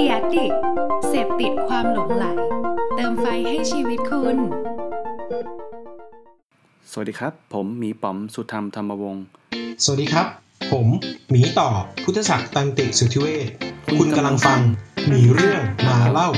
ดียดิเสพติดความหลงไหล เติมไฟให้ชีวิตคุณ สวัสดีครับ ผมหมีป๋อมสุธรรมธรรมวงศ์สวัสดีครับ ผมหมีต่อพุทธศักดิ์ตันติสุทธิเวชคุณกำลังฟังหมีเรื่องมาเล่า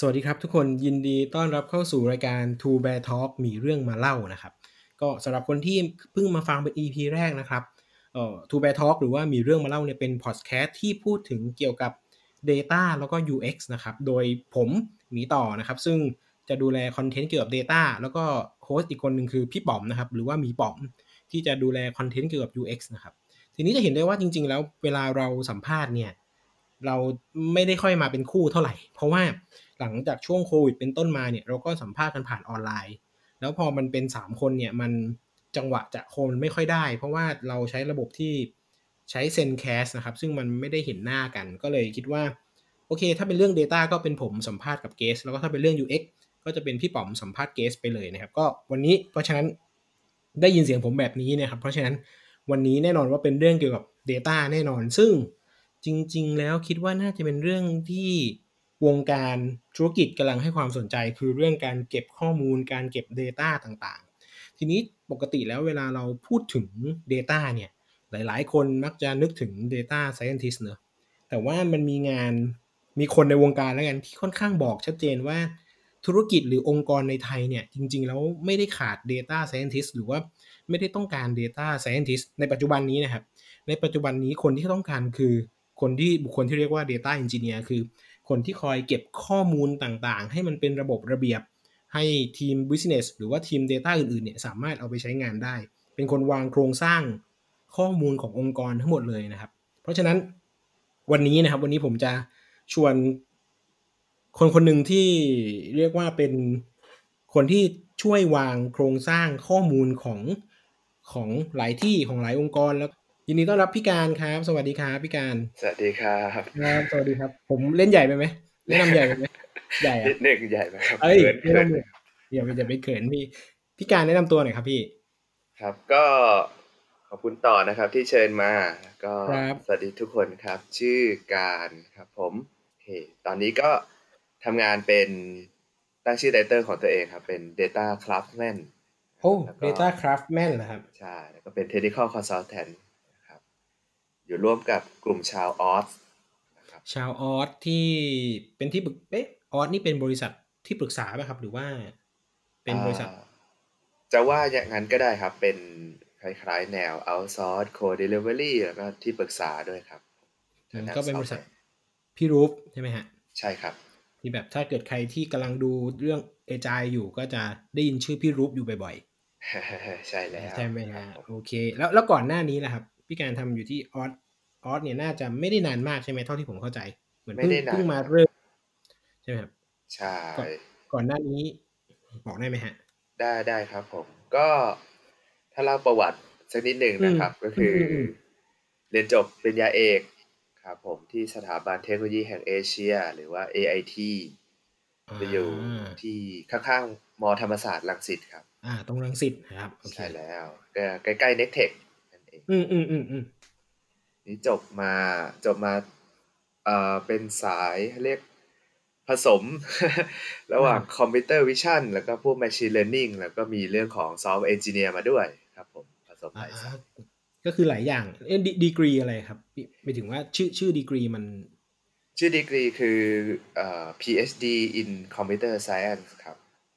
สวัสดีครับทุกคนยินดีต้อนรับเข้าสู่รายการ Two Bear Talk มีเรื่องมาเล่านะครับ ก็สำหรับคนที่เพิ่งมาฟังเป็น EP แรกนะครับเอ่อ Two Bear Talk หรือว่าหมีเรื่องมาเล่าเนี่ยเป็นพอดแคสต์ที่พูดถึงเกี่ยวกับ Data แล้วก็ UX นะครับ โดยผมหมีต่อนะครับ ซึ่งจะดูแลคอนเทนต์เกี่ยวกับ Data แล้วก็ host อีกคนหนึ่งคือพี่ป๋อมนะครับ หรือว่าหมีป๋อมที่จะดูแลคอนเทนต์เกี่ยวกับ UX นะครับ ทีนี้จะเห็นได้ว่าจริง ๆ แล้วเวลาเราสัมภาษณ์เนี่ยเราไม่ได้ค่อยมาเป็นคู่เท่าไหร่ เพราะว่า หลังจากช่วงโควิดเป็นต้นมาเนี่ยเราก็สัมภาษณ์กันผ่านออนไลน์ แล้วพอมันเป็น 3 คนเนี่ยมันจังหวะจะโคนไม่ค่อยได้ เพราะว่าเราใช้ระบบที่ใช้เซนแคสนะครับ ซึ่งมันไม่ได้เห็นหน้ากัน ก็เลยคิดว่า โอเค ถ้าเป็นเรื่อง Data ก็เป็นผมสัมภาษณ์กับเกสแล้วก็ถ้าเป็นเรื่อง UX ก็จะเป็นพี่ป๋อมสัมภาษณ์เกสไปเลยนะครับ ก็วันนี้เพราะฉะนั้นได้ยินเสียงผมแบบนี้นะครับ เพราะฉะนั้นวันนี้แน่นอนว่าเป็นเรื่องเกี่ยวกับ Data แน่นอน ซึ่งจริง ๆ แล้วคิดว่าน่าจะเป็นเรื่องที่ วงการธุรกิจกำลังให้ความสนใจ คือเรื่องการเก็บข้อมูล การเก็บ Data ต่างๆ ทีนี้ปกติแล้วเวลาเราพูดถึง Data เนี่ย หลายๆ คนมักจะนึกถึง Data Scientist เนอะแต่ว่ามันมีงานมีคนในวงการแล้วกันที่ค่อนข้างบอกชัดเจนว่าธุรกิจหรือองค์กรในไทยเนี่ย จริง ๆ แล้วไม่ได้ขาด Data Scientist หรือว่าไม่ได้ต้องการ Data Scientist ในปัจจุบันนี้นะครับ ในปัจจุบันนี้คนที่ต้องการคือคนที่บุคคลที่เรียกว่า Data Engineer คือ คนที่คอยเก็บข้อมูลต่างๆ ให้มันเป็นระบบระเบียบ ให้ทีม Business หรือว่าทีม Data อื่นๆเนี่ยสามารถเอาไปใช้งานได้ เป็นคนวางโครงสร้างข้อมูลขององค์กรทั้งหมดเลยนะครับ เพราะฉะนั้นวันนี้นะครับวันนี้ผมจะชวนคนคนหนึ่งที่เรียกว่าเป็นคนที่ช่วยวางโครงสร้างข้อมูลของของหลายที่ของหลายองค์กรแล้ว ยินดีต้อนรับพี่การครับ สวัสดีครับพี่การ สวัสดีครับครับสวัสดีครับ ผมเล่นใหญ่ไปไหมแนะนำใหญ่ไปไหมใหญ่นิอะดหนึ่งใหญ่ไหมครับเอ้ยเขินไม่เขิต้อนงอย่าไปอย่าไปเขินพี่พี่การแนะนำตัวหน่อยครับพี่ ครับก็ขอบคุณต่อนะครับที่เชิญมาก็ครับสวัสดีทุกคนครับ ชื่อการครับผมโอเคตอนนี้ก็ทำงานเป็นตั้งชื่อไดเตอร์ของตัวเองครับ เป็น Data Craftsman โอ้แล้วก็ Data Craftman นะครับ ใช่ แล้วก็เป็น Technical Consultant นะครับ อยู่ร่วมกับกลุ่มชาวออสนะครับชาวออสที่เป็นที่ปรึกเอ๊ะออสนี่เป็นบริษัทที่ปรึกษาไหมครับ หรือว่า เป็นบริษัทอ่าจะว่าอย่างนั้นก็ได้ครับ เป็นคล้ายๆ แนว outsource co delivery แล้วก็ที่ปรึกษาด้วยครับอืมทางด้าก็เป็นบริษัท software พี่รูปใช่ไหมฮะ ใช่ครับ ที่แบบถ้าเกิดใครที่กำลังดูเรื่องเอจายอยู่ก็จะได้ยินชื่อพี่รูปอยู่บ่อยใช่แล้วๆใช่ไหมฮะครับโอเค แล้วแล้วก่อนหน้านี้นะครับ พี่การทำอยู่ที่ออสออสเนี่ยน่าจะไม่ได้นานมากใช่ไหมเท่าที่ผมเข้าใจ เหมือนเพิ่งเพิ่งมาเริ่มใช่ไหมครับใช่ก่อนก่อนหน้านี้บอกได้ไหมฮะ ได้ได้ครับผมก็ถ้าเล่าประวัติสักนิดหนึ่งนะครับอืมก็คืออมอืมเรียนจบปริญญาเอกครับผมที่สถาบันเทคโนโลยีแห่งเอเชีย หรือว่า AIT จะอยู่ที่ข้างๆม.ธรรมศาสตร์รังสิตครับ อ่า ตรงรังสิตนะครับโอเคใช่แล้วก็ใกล้ๆเนคเทคนั่นเองอืมอืมอืมอืมนี่จบมาจบมาเอ่อเป็นสายเรียกผสม ระหว่าง computer vision แล้วก็พวก Machine Learning แล้วก็มีเรื่องของ Software Engineer มาด้วยครับผมผสมหอ่าลายสายก็คือหลายอย่างเอ้ดีกรีอะไรครับไปถึงว่าชื่อชื่อดีกรีมัน ชื่อดีกรีคือเอ่อ PhD in Computer Science ครับ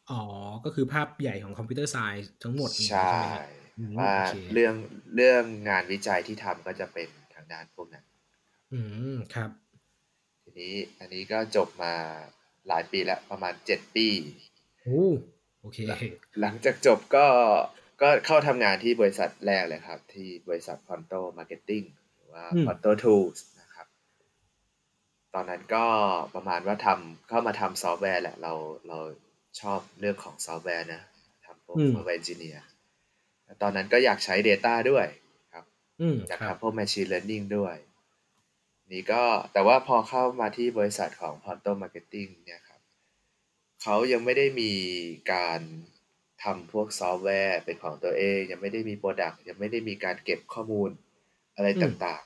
อ๋อ ก็คือภาพใหญ่ของคอมพิวเตอร์ไซน์ทั้งหมดอย่างนี้ใช่ไหมฮะอืม ว่าโอเคเรื่องเรื่องงานวิจัยที่ทำก็จะเป็นทางด้านพวกนั้น อืมครับ ทีนี้อันนี้ก็จบมาหลายปีแล้วประมาณเจ็ดปีโอ้โอเค หลังจากจบก็ก็เข้าทำงานที่บริษัทแรกเลยครับ ที่บริษัท Pronto Marketing หรือว่าอืม Pronto Tools นะครับ ตอนนั้นก็ประมาณว่าทำเข้ามาทำซอฟต์แวร์แหละ เราเราชอบเรื่องของซอฟต์แวร์นะทำพวกอืมซอฟต์แวร์เอนจิเนียร์ ตอนนั้นก็อยากใช้ Data ด้วยครับอืมอยากครับทำพวก Machine Learning ด้วย นี่ก็แต่ว่าพอเข้ามาที่บริษัทของ Pronto Marketing เนี่ยครับเขายังไม่ได้มีการทำพวกซอฟต์แวร์เป็นของตัวเอง ยังไม่ได้มี product ยังไม่ได้มีการเก็บข้อมูลอะไรต่าง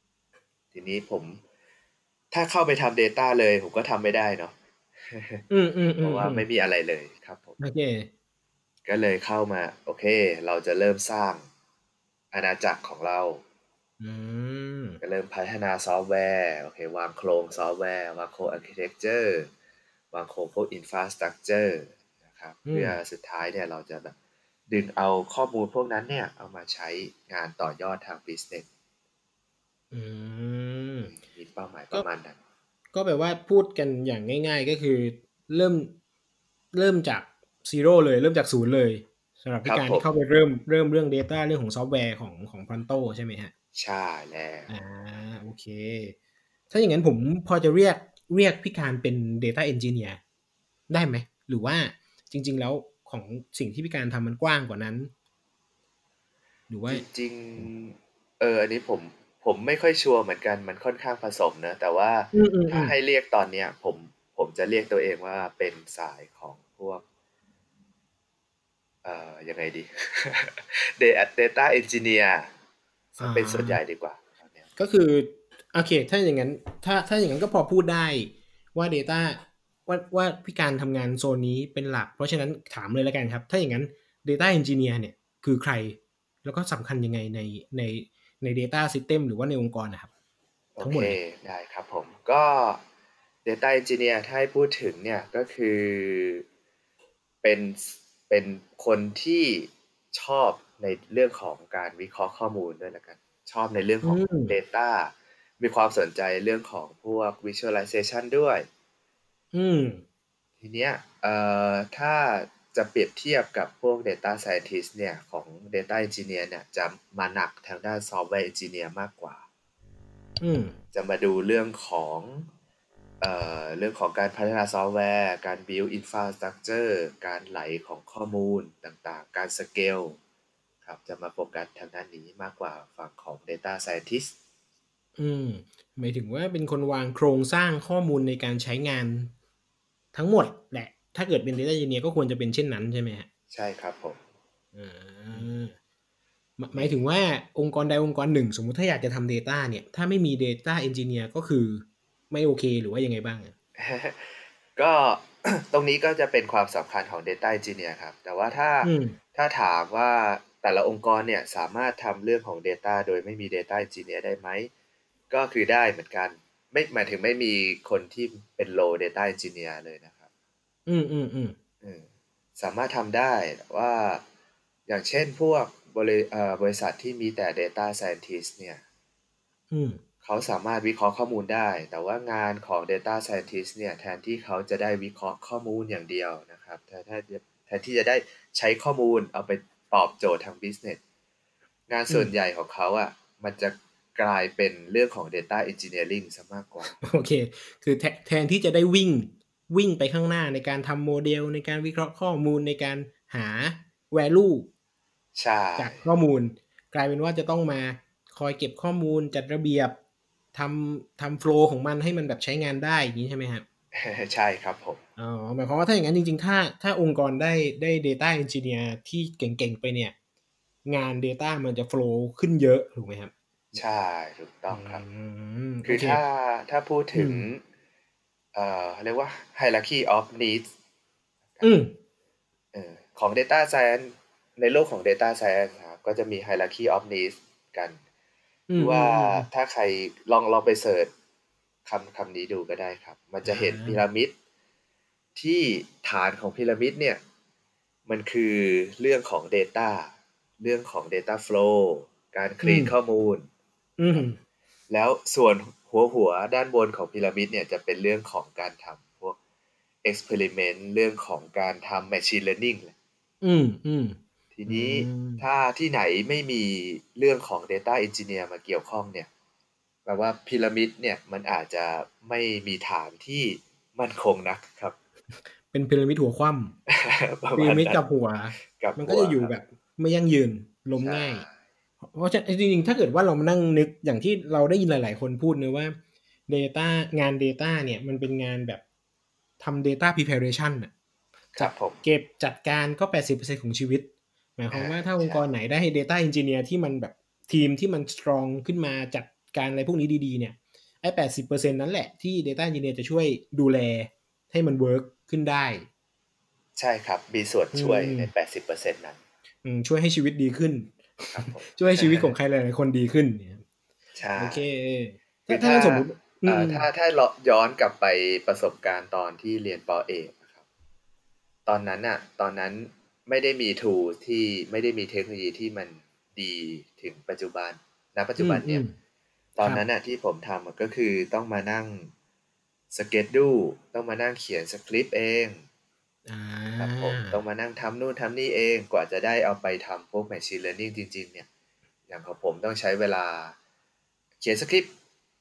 ๆ ทีนี้ผมถ้าเข้าไปทำ Data เลย ผมก็ทำไม่ได้เนาะอืมอืมเพราะว่าไม่มีอะไรเลยครับผมโอเค ก็เลยเข้ามา โอเค เราจะเริ่มสร้างอาณาจักรของเราอืมก็เริ่มพัฒนาซอฟต์แวร์โอเควางโครงซอฟต์แวร์ วางโครง architectureวางโครงพวก infrastructure นะครับอืมเพื่อสุดท้ายเนี่ยเราจะแบบดึงเอาข้อมูลพวกนั้นเนี่ย เอามาใช้งานต่อยอดทาง businessอืมมีเป้าหมายประมาณนั้น ก็แปลว่าพูดกันอย่างง่าย ๆ ก็คือเริ่มเริ่มจาก zero เลยเริ่มจากศูนย์เลยสำหรับพี่ครับการผมที่เข้าไปเริ่มเริ่มเรื่อง Data เรื่องของซอฟต์แวร์ของของ Pronto ใช่ไหมฮะ ใช่แล้วอ่าโอเค ถ้าอย่างนั้นผมพอจะเรียกเรียกพี่การเป็น Data Engineer ได้ไหม หรือว่าจริง ๆ แล้วของสิ่งที่พี่การทำมันกว้างกว่านั้น หรือว่าจริงๆเอออันนี้ผมผมไม่ค่อยชัวร์เหมือนกันมันค่อนข้างผสมนะ แต่ว่าอืมอืมอืถ้ามให้เรียกตอนเนี้ยผมผมจะเรียกตัวเองว่าเป็นสายของพวก เอ่อยังไงดี Data Engineer เป็นส่วนใหญ่ดีกว่าตอนเนี้ยก็คือโอเค ถ้าอย่างนั้น ถ้าถ้าอย่างนั้นก็พอพูดได้ว่า Data ว่าว่าพี่การทำงานโซนนี้เป็นหลัก เพราะฉะนั้นถามเลยแล้วกันครับ ถ้าอย่างนั้น Data Engineer เนี่ยคือใคร แล้วก็สำคัญยังไงในในใน Data System หรือว่าในองค์กรนะครับโอทั้งหมเคดเลยได้ครับผมก็ Data Engineer ถ้าให้พูดถึงเนี่ยก็คือเป็น เป็นคนที่ชอบในเรื่องของการวิเคราะห์ข้อมูลด้วยละกัน ชอบในเรื่องของอืม Data มีความสนใจเรื่องของพวก Visualization ด้วย อืม ทีเนี้ยเอ่อถ้าจะเปรียบเทียบกับพวก Data Scientist เนี่ยของ Data Engineer เนี่ยจะมาหนักทางด้าน Software Engineer มากกว่า อืม จะมาดูเรื่องของ เอ่อเรื่องของการพัฒนาซอฟต์แวร์ การ build infrastructure การไหลของข้อมูลต่างๆ การ scale ครับจะมาโฟกัสทางด้านนี้มากกว่าฝั่งของ data scientist อืมหมายถึงว่าเป็นคนวางโครงสร้างข้อมูลในการใช้งานทั้งหมดแหละ ถ้าเกิดเป็น Data Engineer ก็ควรจะเป็นเช่นนั้นใช่ไหมฮะ ใช่ครับผมอ่าหมายหมายถึงว่าองค์กรใดองค์กรหนึ่ง สมมุติถ้าอยากจะทำ Data เนี่ย ถ้าไม่มี Data Engineer ก็คือ ไม่โอเคหรือว่ายังไงบ้างอะก็ตรงนี้ก็จะเป็นความสำคัญของ data engineer ครับ แต่ว่าถ้าอืมถ้าถามว่าแต่ละองค์กรเนี่ยสามารถทำเรื่องของ Data โดยไม่มี Data Engineer ได้ไหม ก็คือได้เหมือนกัน ไม่หมายถึงไม่มีคนที่เป็น low Data Engineer เลยนะครับ อืมอืมอืมอืมสามารถทำได้แต่ว่าอย่างเช่นพวกบริเอ่อบริษัทที่มีแต่ Data Scientist เนี่ยอืม เขาสามารถวิเคราะห์ข้อมูลได้ แต่ว่างานของ Data Scientist เนี่ยแทนที่เขาจะได้วิเคราะห์ข้อมูลอย่างเดียวนะครับแทนถ้าแทนที่จะได้ใช้ข้อมูลเอาไปตอบโจทย์ทาง business งานส่วนใหญ่ของเขาอะมันจะกลายเป็นเรื่องของ Data Engineering ซะมากกว่า โอเค คือแทแทนที่จะได้วิ่งวิ่งไปข้างหน้าในการทำโมเดล ในการวิเคราะห์ข้อมูลในการหา value ใช่จากข้อมูล กลายเป็นว่าจะต้องมาคอยเก็บข้อมูลจัดระเบียบ ทำทำโฟล์ของมันให้มันแบบใช้งานได้อย่างนี้ใช่ไหมครับใช่ครับผมอ๋อหมายความว่าถ้าอย่างนั้นจริง ๆ ถ้าถ้าองค์กรได้ได้ Data Engineer ที่เก่ง ๆ ไปเนี่ย งาน Data มันจะ flow ขึ้นเยอะถูกไหมครับ ใช่ถูกต้องครับมคือโเถ้าถ้าพูดถึงอืมเอ่อเรียกว่า hierarchy of needs อืมเออของ data science ในโลกของ data science ครับก็จะมี hierarchy of needs กัน อืมว่าอืมถ้าใครลองลองไปเสิร์ชคำคำนี้ดูก็ได้ครับ มันจะเห็นอ่าพีระมิด ที่ฐานของพีระมิดเนี่ย มันคือเรื่องของ Data เรื่องของ Data Flow การคลีนข้อมูลอืมแล้วส่วนหัวหัวด้านบนของพีระมิดเนี่ยจะเป็นเรื่องของการทำพวก experiment เรื่องของการทำ machine learning แหละอืมอืม ทีนี้อืมถ้าที่ไหนไม่มีเรื่องของ Data Engineer มาเกี่ยวข้องเนี่ยแปลว่าพีระมิดเนี่ยมันอาจจะไม่มีฐานที่มั่นคงนักครับ เป็นพีระมิดหัวคว่ประำพีมาณระมิดนั้นกับหัวกับมันก็จะอยู่หัวแบบไม่ยั่งยืนล้มใช่ง่าย เพราะฉะนั้นจริงๆ ถ้าเกิดว่าเรามานั่งนึกอย่างที่เราได้ยินหลาย ๆ คนพูดเนะว่า Data งาน Data เนี่ยมันเป็นงานแบบทำ Data preparation น่ะครับผมเก็บจัดการก็ 80%ของชีวิต หมายความว่าถ้าองค์กรไหนได้ Data Engineer ที่มันแบบทีมที่มัน strong ขึ้นมาจัดการอะไรพวกนี้ดีๆเนี่ยไอ้80%นั้นแหละที่ Data Engineer จะช่วยดูแลให้มัน work ขึ้นได้ ใช่ครับ มีส่วนช่วยอืมในแปดสิบเปอร์เซ็นต์นั้นอืมช่วยให้ชีวิตดีขึ้นครับผมช่วยให้ชีวิตของใครหลายๆคนดีขึ้นเนี่ยใช่โอเคคืถ้าอถ้าถ้าสมมติเอ่ออืมถ้าถ้าเราย้อนกลับไปประสบการณ์ตอนที่เรียนปอเอกนะครับ ตอนนั้นอะตอนนั้น ไม่ได้มีทูที่ไม่ได้มีเทคโนโลยีที่มันดีถึงปัจจุบันณปัจจุบันเนี่ยอืมตอนนั้นอะที่ผมทำอะก็คือต้องมานั่งสเก็ตดูต้องมานั่งเขียนสคริปต์เองอ่าครับผมต้องมานั่งทำนู่นทำนี่เองกว่าจะได้เอาไปทำพวก Machine Learning จริง ๆ เนี่ย อย่างของผมต้องใช้เวลาเขียนสคริปต์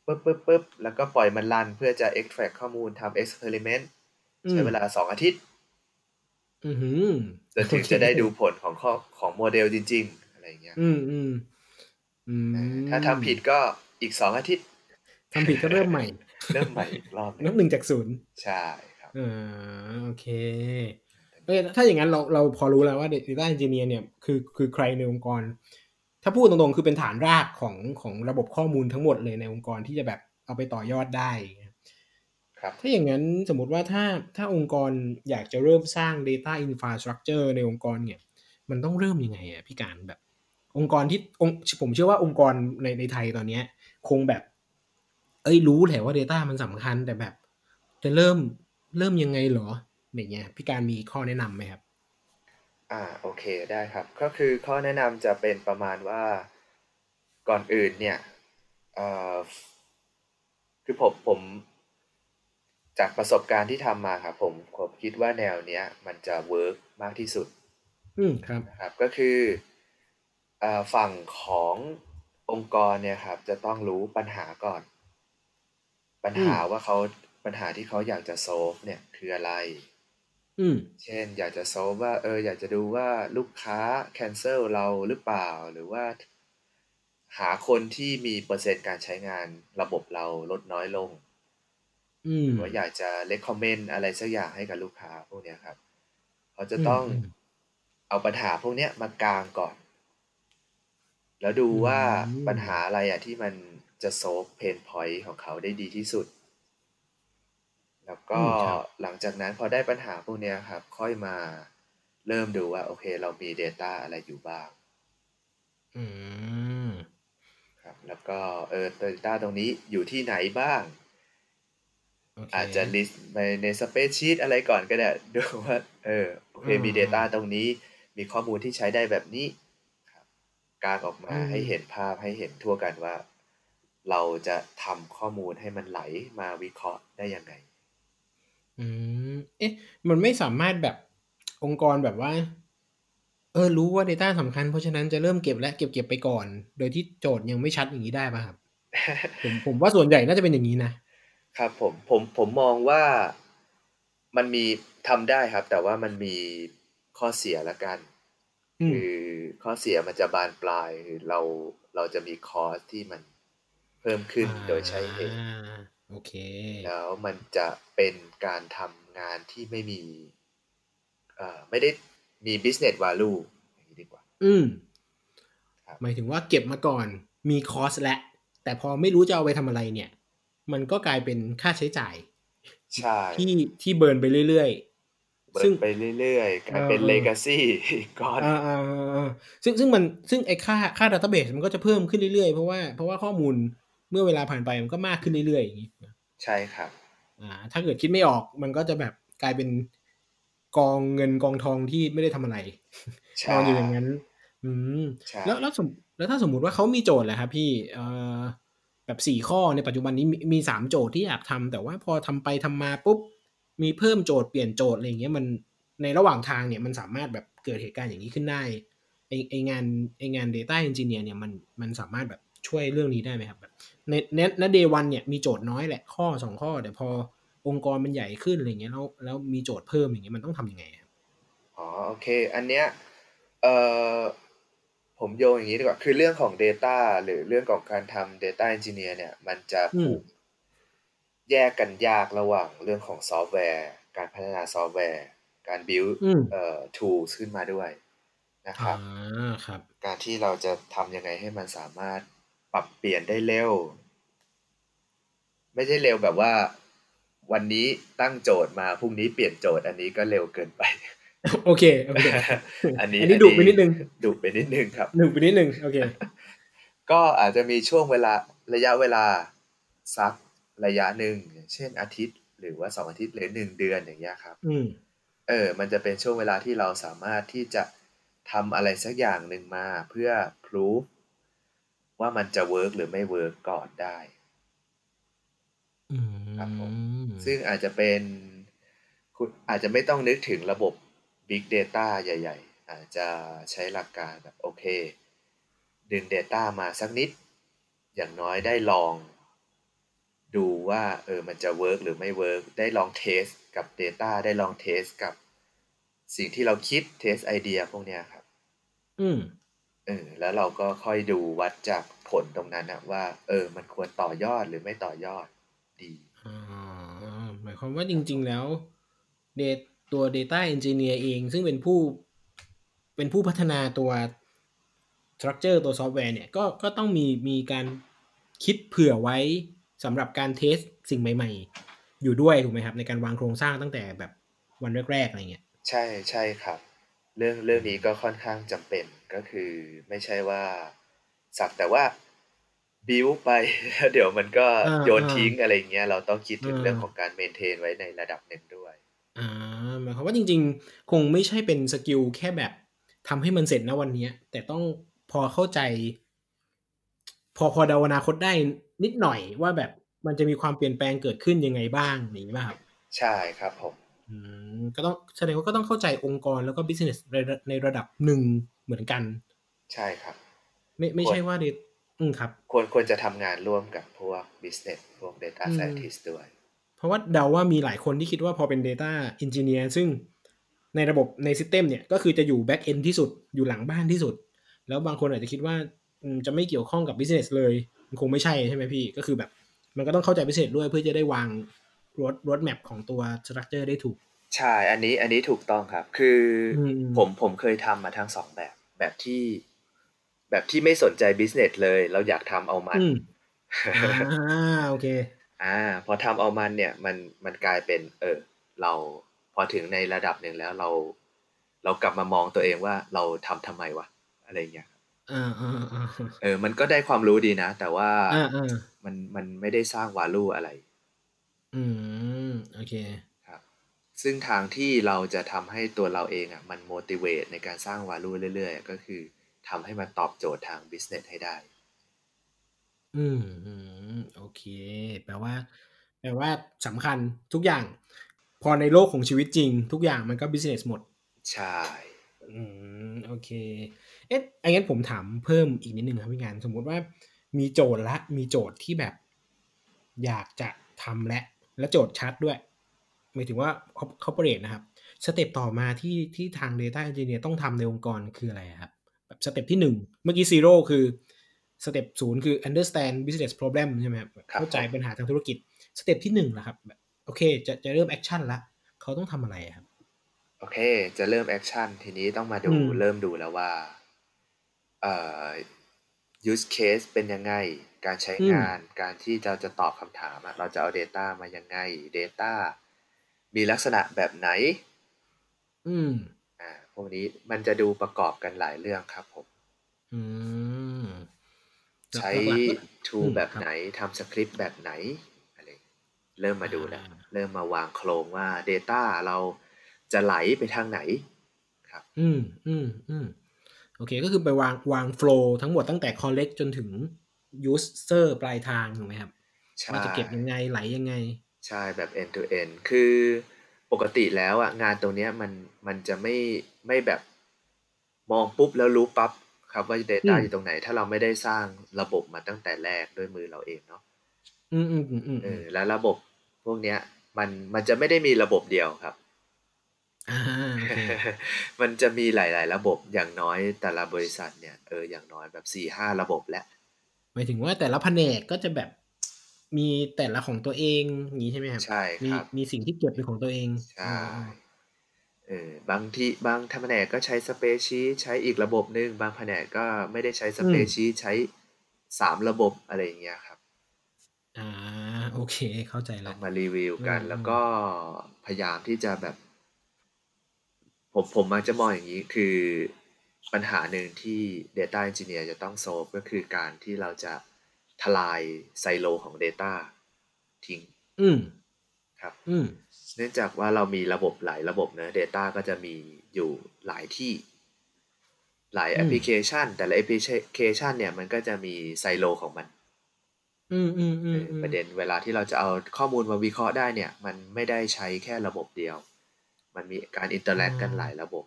ปึ๊บปึ๊บปึ๊บแล้วก็ปล่อยมันรันเพื่อจะ extract ข้อมูลทำ experiment ใช้เวลาสองอาทิตย์อือหือ จนถึงจะได้ดูผลของข้อของโมเดลจริง ๆ อะไรอย่างเงี้ยอืมอืมอืมถ้าทำผิดก็อีกสองอาทิตย์ทำผิดก็เริ่มใหม่ เริ่มใหม่อีกรอบหนันึบงหนึ่งจากศูนย์ใช่ครับอ่าโอเคเอ้ยถ้าอย่างนั้นเราเราพอรู้แล้วว่า Data Engineer เนี่ยคือคือใครในองค์กร ถ้าพูดตรงๆ คือเป็นฐานรากของของระบบข้อมูลทั้งหมดเลยในองค์กรที่จะแบบเอาไปต่อยอดได้ ครับ ถ้าอย่างนั้นสมมติว่าถ้าถ้าองค์กรอยากจะเริ่มสร้าง Data Infrastructure ในองค์กรเนี่ย มันต้องเริ่มยังไงอะพี่การแบบ องค์กรที่องค์ผมเชื่อว่าองค์กรในในไทยตอนเนี้ย คงแบบ เอ้ยรู้แหละว่า Data มันสำคัญแต่แบบ จะเริ่มเริ่มยังไงเหรออย่างเงี้ยพี่การมีข้อแนะนำไหมครับ อ่าโอเคได้ครับ ก็คือข้อแนะนำจะเป็นประมาณว่าก่อนอื่นเนี่ยเอ่อคือผมผม จากประสบการณ์ที่ทำมาครับผมผมคิดว่าแนวเนี้ย มันจะ work มากที่สุด อืมครับนะครับ ก็คือเอ่อฝั่งขององค์กรเนี่ยครับ จะต้องรู้ปัญหาก่อน ปัญหาอืมว่าเขาปัญหาที่เขาอยากจะ solve เนี่ยคืออะไร อืมเช่น อยากจะ solve ว่า เออ อยากจะดูว่าลูกค้า cancel เราหรือเปล่าหรือว่าหาคนที่มีเปอร์เซ็นต์การใช้งานระบบเราลดน้อยลง อืมหรือว่าอยากจะ recommend อะไรสักอย่างให้กับลูกค้าพวกเนี้ยครับ เขาจะต้องอืม เอาปัญหาพวกเนี้ยมากางก่อน แล้วดูว่าอืมปัญหาอะไรอะที่มันจะ solve pain point ของเขาได้ดีที่สุด แล้วก็อืมครับ หลังจากนั้นพอได้ปัญหาพวกเนี้ยครับ ค่อยมาเริ่มดูว่า โอเค เรามี Data อะไรอยู่บ้าง อืม ครับ แล้วก็ เออ Data ตรงนี้อยู่ที่ไหนบ้างโอเคอาจจะ list ไปในสเปซชีตอะไรก่อนก็ได้ดูว่าเออโอเคมีอืม Data ตรงนี้มีข้อมูลที่ใช้ได้แบบนี้ครับกางออกมาอืมให้เห็นภาพให้เห็นทั่วกันว่า เราจะทำข้อมูลให้มันไหลมาวิเคราะห์ได้ยังไง อืม เอ๊ะ มันไม่สามารถแบบองค์กรแบบว่า เออ รู้ว่า Data สำคัญ เพราะฉะนั้นจะเริ่มเก็บและเก็บเก็บไปก่อน โดยที่โจทย์ยังไม่ชัดอย่างนี้ได้ป่ะครับ ผมผมว่าส่วนใหญ่น่าจะเป็นอย่างนี้นะ ครับผมผมผมมองว่ามันมีทำได้ครับ แต่ว่ามันมีข้อเสียละกันอืมคือข้อเสียมันจะบานปลายคือเราเราจะมีคอสที่มันเพิ่มขึ้นโดยใช้เหตุอ่าโอเค แล้วมันจะเป็นการทำงานที่ไม่มีเอ่อไม่ได้มี business value อย่างนี้ดีกว่า อืมครับหมายถึงว่าเก็บมาก่อนมีคอสและ แต่พอไม่รู้จะเอาไปทำอะไรเนี่ย มันก็กลายเป็นค่าใช้จ่ายใช่ที่ที่เบิร์นไปเรื่อยเบิซึ่ร์งนไปเรื่อยๆกลายเป็นเออ legacy อีกก้อนๆอ่าอ่าอ่าอ่าซึ่งซึ่งมันซึ่งไอ้ค่าค่าดัตเตอร์เบสมันก็จะเพิ่มขึ้นเรื่อยๆ เพราะว่าเพราะว่าข้อมูลเมื่อเวลาผ่านไปมันก็มากขึ้นเรื่อยๆอย่างนี้ใช่ครับอ่าถ้าเกิดคิดไม่ออกมันก็จะแบบกลายเป็นกองเงินกองทองที่ไม่ได้ทำอะไรใช่นอนอยู่อย่างนั้น อืมใช่แล้วแล้วสมแล้วถ้าสมมุติว่าเขามีโจทย์แหละครับพี่เอ่อ แบบสี่ข้อในปัจจุบันนี้มีสามโจทย์ที่อยากทำแต่ว่าพอทำไปทำมาปุ๊บมีเพิ่มโจทย์เปลี่ยนโจทย์อะไรอย่างเงี้ยมันในระหว่างทางเนี่ยมันสามารถแบบเกิดเหตุการณ์อย่างนี้ขึ้นได้ไอไองานไองาน Data Engineer เนี่ยมันมันสามารถแบบช่วยเรื่องนี้ได้ไหมครับแบบในในในเดวันเนี่ยมีโจทย์น้อยแหละข้อสองข้อ แต่พอองค์กรมันใหญ่ขึ้นอะไรเงี้ยแล้วแล้วมีโจทย์เพิ่มอย่างเงี้ยมันต้องทำยังไงครับอ๋อโอเค อันเนี้ยเอ่อ ผมโยงอย่างนี้ดีกว่า คือเรื่องของ Data หรือเรื่องของการทำ Data Engineer เนี่ย มันจะอืมผูกแยกกันยากระหว่างเรื่องของซอฟต์แวร์ การพัฒนาซอฟต์แวร์ การ build อืมเอ่อ tools ขึ้นมาด้วยนะคอ่าครับครับ การที่เราจะทำยังไงให้มันสามารถปรับเปลี่ยนได้เร็ว ไม่ใช่เร็วแบบว่า วันนี้ตั้งโจทย์มาพรุ่งนี้เปลี่ยนโจทย์อันนี้ก็เร็วเกินไป โอเคโอเค อันนี้อันนี้ดุไปนิดนึงดุไปนิดนึงครับหนึ่งไปนิดนึงโอเค ก็อาจจะมีช่วงเวลาระยะเวลาสักระยะหนึ่งอย่างเช่นอาทิตย์ หรือว่าสองอาทิตย์หรือหนึ่งเดือนอย่างเงี้ยครับอืมเออ มันจะเป็นช่วงเวลาที่เราสามารถที่จะทำอะไรสักอย่างหนึ่งมาเพื่อพ o ู f ว่ามันจะ work หรือไม่ work ก่อนได้อืมครับผมซึ่งอาจจะเป็นคุณอาจจะไม่ต้องนึกถึงระบบ Big Data ใหญ่ ๆ อาจจะใช้หลักการแบบโอเค ดึง Data มาสักนิด อย่างน้อยได้ลอง ดูว่าเออมันจะ work หรือไม่ work ได้ลอง test กับ Data ได้ลอง test กับสิ่งที่เราคิด test ไอเดียพวกเนี้ยครับ อืมเออแล้วเราก็ค่อยดูวัดจากผลตรงนั้นนะว่า เออ มันควรต่อยอดหรือไม่ต่อยอดดีอ่าหมายความว่าจริงๆแล้วเด ตัว Data Engineer เอง ซึ่งเป็นผู้เป็นผู้พัฒนาตัว Structure ตัวซอฟต์แวร์เนี่ยก็ก็ต้องมีมีการคิดเผื่อไว้สำหรับการเทสสิ่งใหม่ ๆ อยู่ด้วยถูกไหมครับ ในการวางโครงสร้างตั้งแต่แบบวันแรกๆอะไรเงี้ยใช่ใช่ครับ เรื่องเรื่องนี้ก็ค่อนข้างจำเป็นก็คือไม่ใช่ว่าสักแต่ว่าบิวไปแล้วเดี๋ยวมันก็อ่าโยนอ่าทิ้งอะไรเงี้ยเราต้องคิดถึงอ่าเรื่องของการ maintain ไว้ในระดับหนึ่งด้วย อ่า หมายความว่าจริง ๆ คงไม่ใช่เป็น skill แค่แบบทำให้มันเสร็จนะวันเนี้ยแต่ต้องพอเข้าใจ พอพอเดาอนาคตได้นิดหน่อยว่าแบบมันจะมีความเปลี่ยนแปลงเกิดขึ้นยังไงบ้างอย่างนี้ป่ะครับ ใช่ครับผมอืมก็ต้องแสดงว่าก็ต้องเข้าใจองค์กรแล้วก็ business ในระในระดับหนึ่งเหมือนกัน ใช่ครับ ไม่ไม่ใช่ว่าเดอืมครับ ควรควรจะทำงานร่วมกับพวก business พวก data อืม scientist ด้วย เพราะว่าเดาว่ามีหลายคนที่คิดว่าพอเป็น Data Engineer ซึ่งในระบบใน System เนี่ยก็คือจะอยู่ Back End ที่สุดอยู่หลังบ้านที่สุด แล้วบางคนอาจจะคิดว่าอืมจะไม่เกี่ยวข้องกับ Business เลย มันคงไม่ใช่ใช่ไหมพี่ ก็คือแบบมันก็ต้องเข้าใจ Business ด้วยเพื่อจะได้วาง road road map ของตัว Structure ได้ถูก ใช่ อันนี้อันนี้ถูกต้องครับ คืออมผมผมเคยทำมาทั้งสองแบบ แบบที่แบบที่ไม่สนใจ business เลย เราอยากทำเอามันอืมอ่าโอเค อ่าพอทำเอามันเนี่ยมันมันกลายเป็น เออ เราพอถึงในระดับหนึ่งแล้วเรา เรากลับมามองตัวเองว่าเราทำทำไมวะอะไรเงี้ยอ่าอ่าอ่าเออ มันก็ได้ความรู้ดีนะ แต่ว่าอ่าอ่ามันมันไม่ได้สร้างวาลูอะไร อืมโอเคครับ ซึ่งทางที่เราจะทำให้ตัวเราเองอะ มัน motivate ในการสร้าง value เรื่อยๆ ก็คือทำให้มันตอบโจทย์ทาง business ให้ได้ อืมอืม โอเค แปลว่า แปลว่าสำคัญทุกอย่าง พอในโลกของชีวิตจริง ทุกอย่างมันก็ business หมด ใช่ อืม โอเค เอ๊ะอันงั้นผมถามเพิ่มอีกนิดนึงครับพี่งาน สมมุติว่ามีโจทย์ละ มีโจทย์ที่แบบ อยากจะทำและ และโจทย์ชัดด้วยหมายถึงว่า corporate นะครับ step ต่อมาที่ที่ทาง Data Engineer ต้องทำในองค์กรคืออะไรครับ แบบ step ที่หนึ่งเมื่อกี้ zero คือ step ศูนย์คือ understand business problem ใช่ไหมครับแบบเข้าใจปัญหาทางธุรกิจ step ที่หนึ่งนะครับแบบโอเค จะจะเริ่ม action ละเขาต้องทำอะไรครับ โอเค จะเริ่ม action ทีนี้ต้องมาดูอืมเริ่มดูแล้วว่าเอ่อ use case เป็นยังไง การใช้งาน การที่เราจะตอบคำถามอะเราจะเอา Data มายังไง Data มีลักษณะแบบไหน อืม อ่า พวกนี้มันจะดูประกอบกันหลายเรื่องครับผม อืม ใช้หลักๆก็ tool อืมแบบครับไหนทำสคริปต์แบบไหนอะไรเริ่มมาดูแล้วอ่าเริ่มมาวางโครงว่า Data เราจะไหลไปทางไหน ครับ อืมอืมอืมโอเค ก็คือไปวางวาง flow ทั้งหมดตั้งแต่ collect จนถึง user ปลายทางถูกไหมครับใช่ว่าจะเก็บยังไงไหลยังไง ใช่แบบ end to end คือปกติแล้วอะงานตรงเนี้ยมันมันจะไม่ไม่แบบมองปุ๊บแล้วรู้ปั๊บ ครับว่า Data อืมอยู่ตรงไหน ถ้าเราไม่ได้สร้างระบบมาตั้งแต่แรกด้วยมือเราเองเนาะอืมอืมอืมอืมเออแล้วระบบพวกเนี้ย มันมันจะไม่ได้มีระบบเดียวครับอ่าโอเคมันจะมีหลาย ๆ ระบบอย่างน้อยแต่ละบริษัทเนี่ยเอออย่างน้อยแบบสี่ห้าระบบแล้วหมายถึงว่าแต่ละแผนกก็จะแบบมีแต่ละของตัวเองอย่างนี้ใช่ไหมครับใช่มีครับมีสิ่งที่เก็บเป็นของตัวเองใช่ เออบางที่บางแผนกก็ใช้สเปซชีใช้อีกระบบหนึ่งบางแผนกก็ไม่ได้ใช้สเปซชีใช้สามระบบอะไรอย่างเงี้ยครับอ่าโอเค เข้าใจต้แล้อวงมารีวิวกันอืมแล้วก็พยายามที่จะแบบ ผมผมมักจะมองอย่างนี้คือปัญหาหนึ่งที่ Data Engineer จะต้อง solve ก็คือการที่เราจะทลายไซโลของ Data ทิ้ง อืมครับ อืม เนื่องจากว่าเรามีระบบหลายระบบเนะ Data ก็จะมีอยู่หลายที่ หลายอืมแอปพลิเคชัน แต่ละแอปพลิเคชันเนี่ยมันก็จะมีไซโลของมันอืมอืมอืมเออประเด็นเวลาที่เราจะเอาข้อมูลมาวิเคราะห์ได้เนี่ย มันไม่ได้ใช้แค่ระบบเดียว มันมีการ interact กันหลายระบบ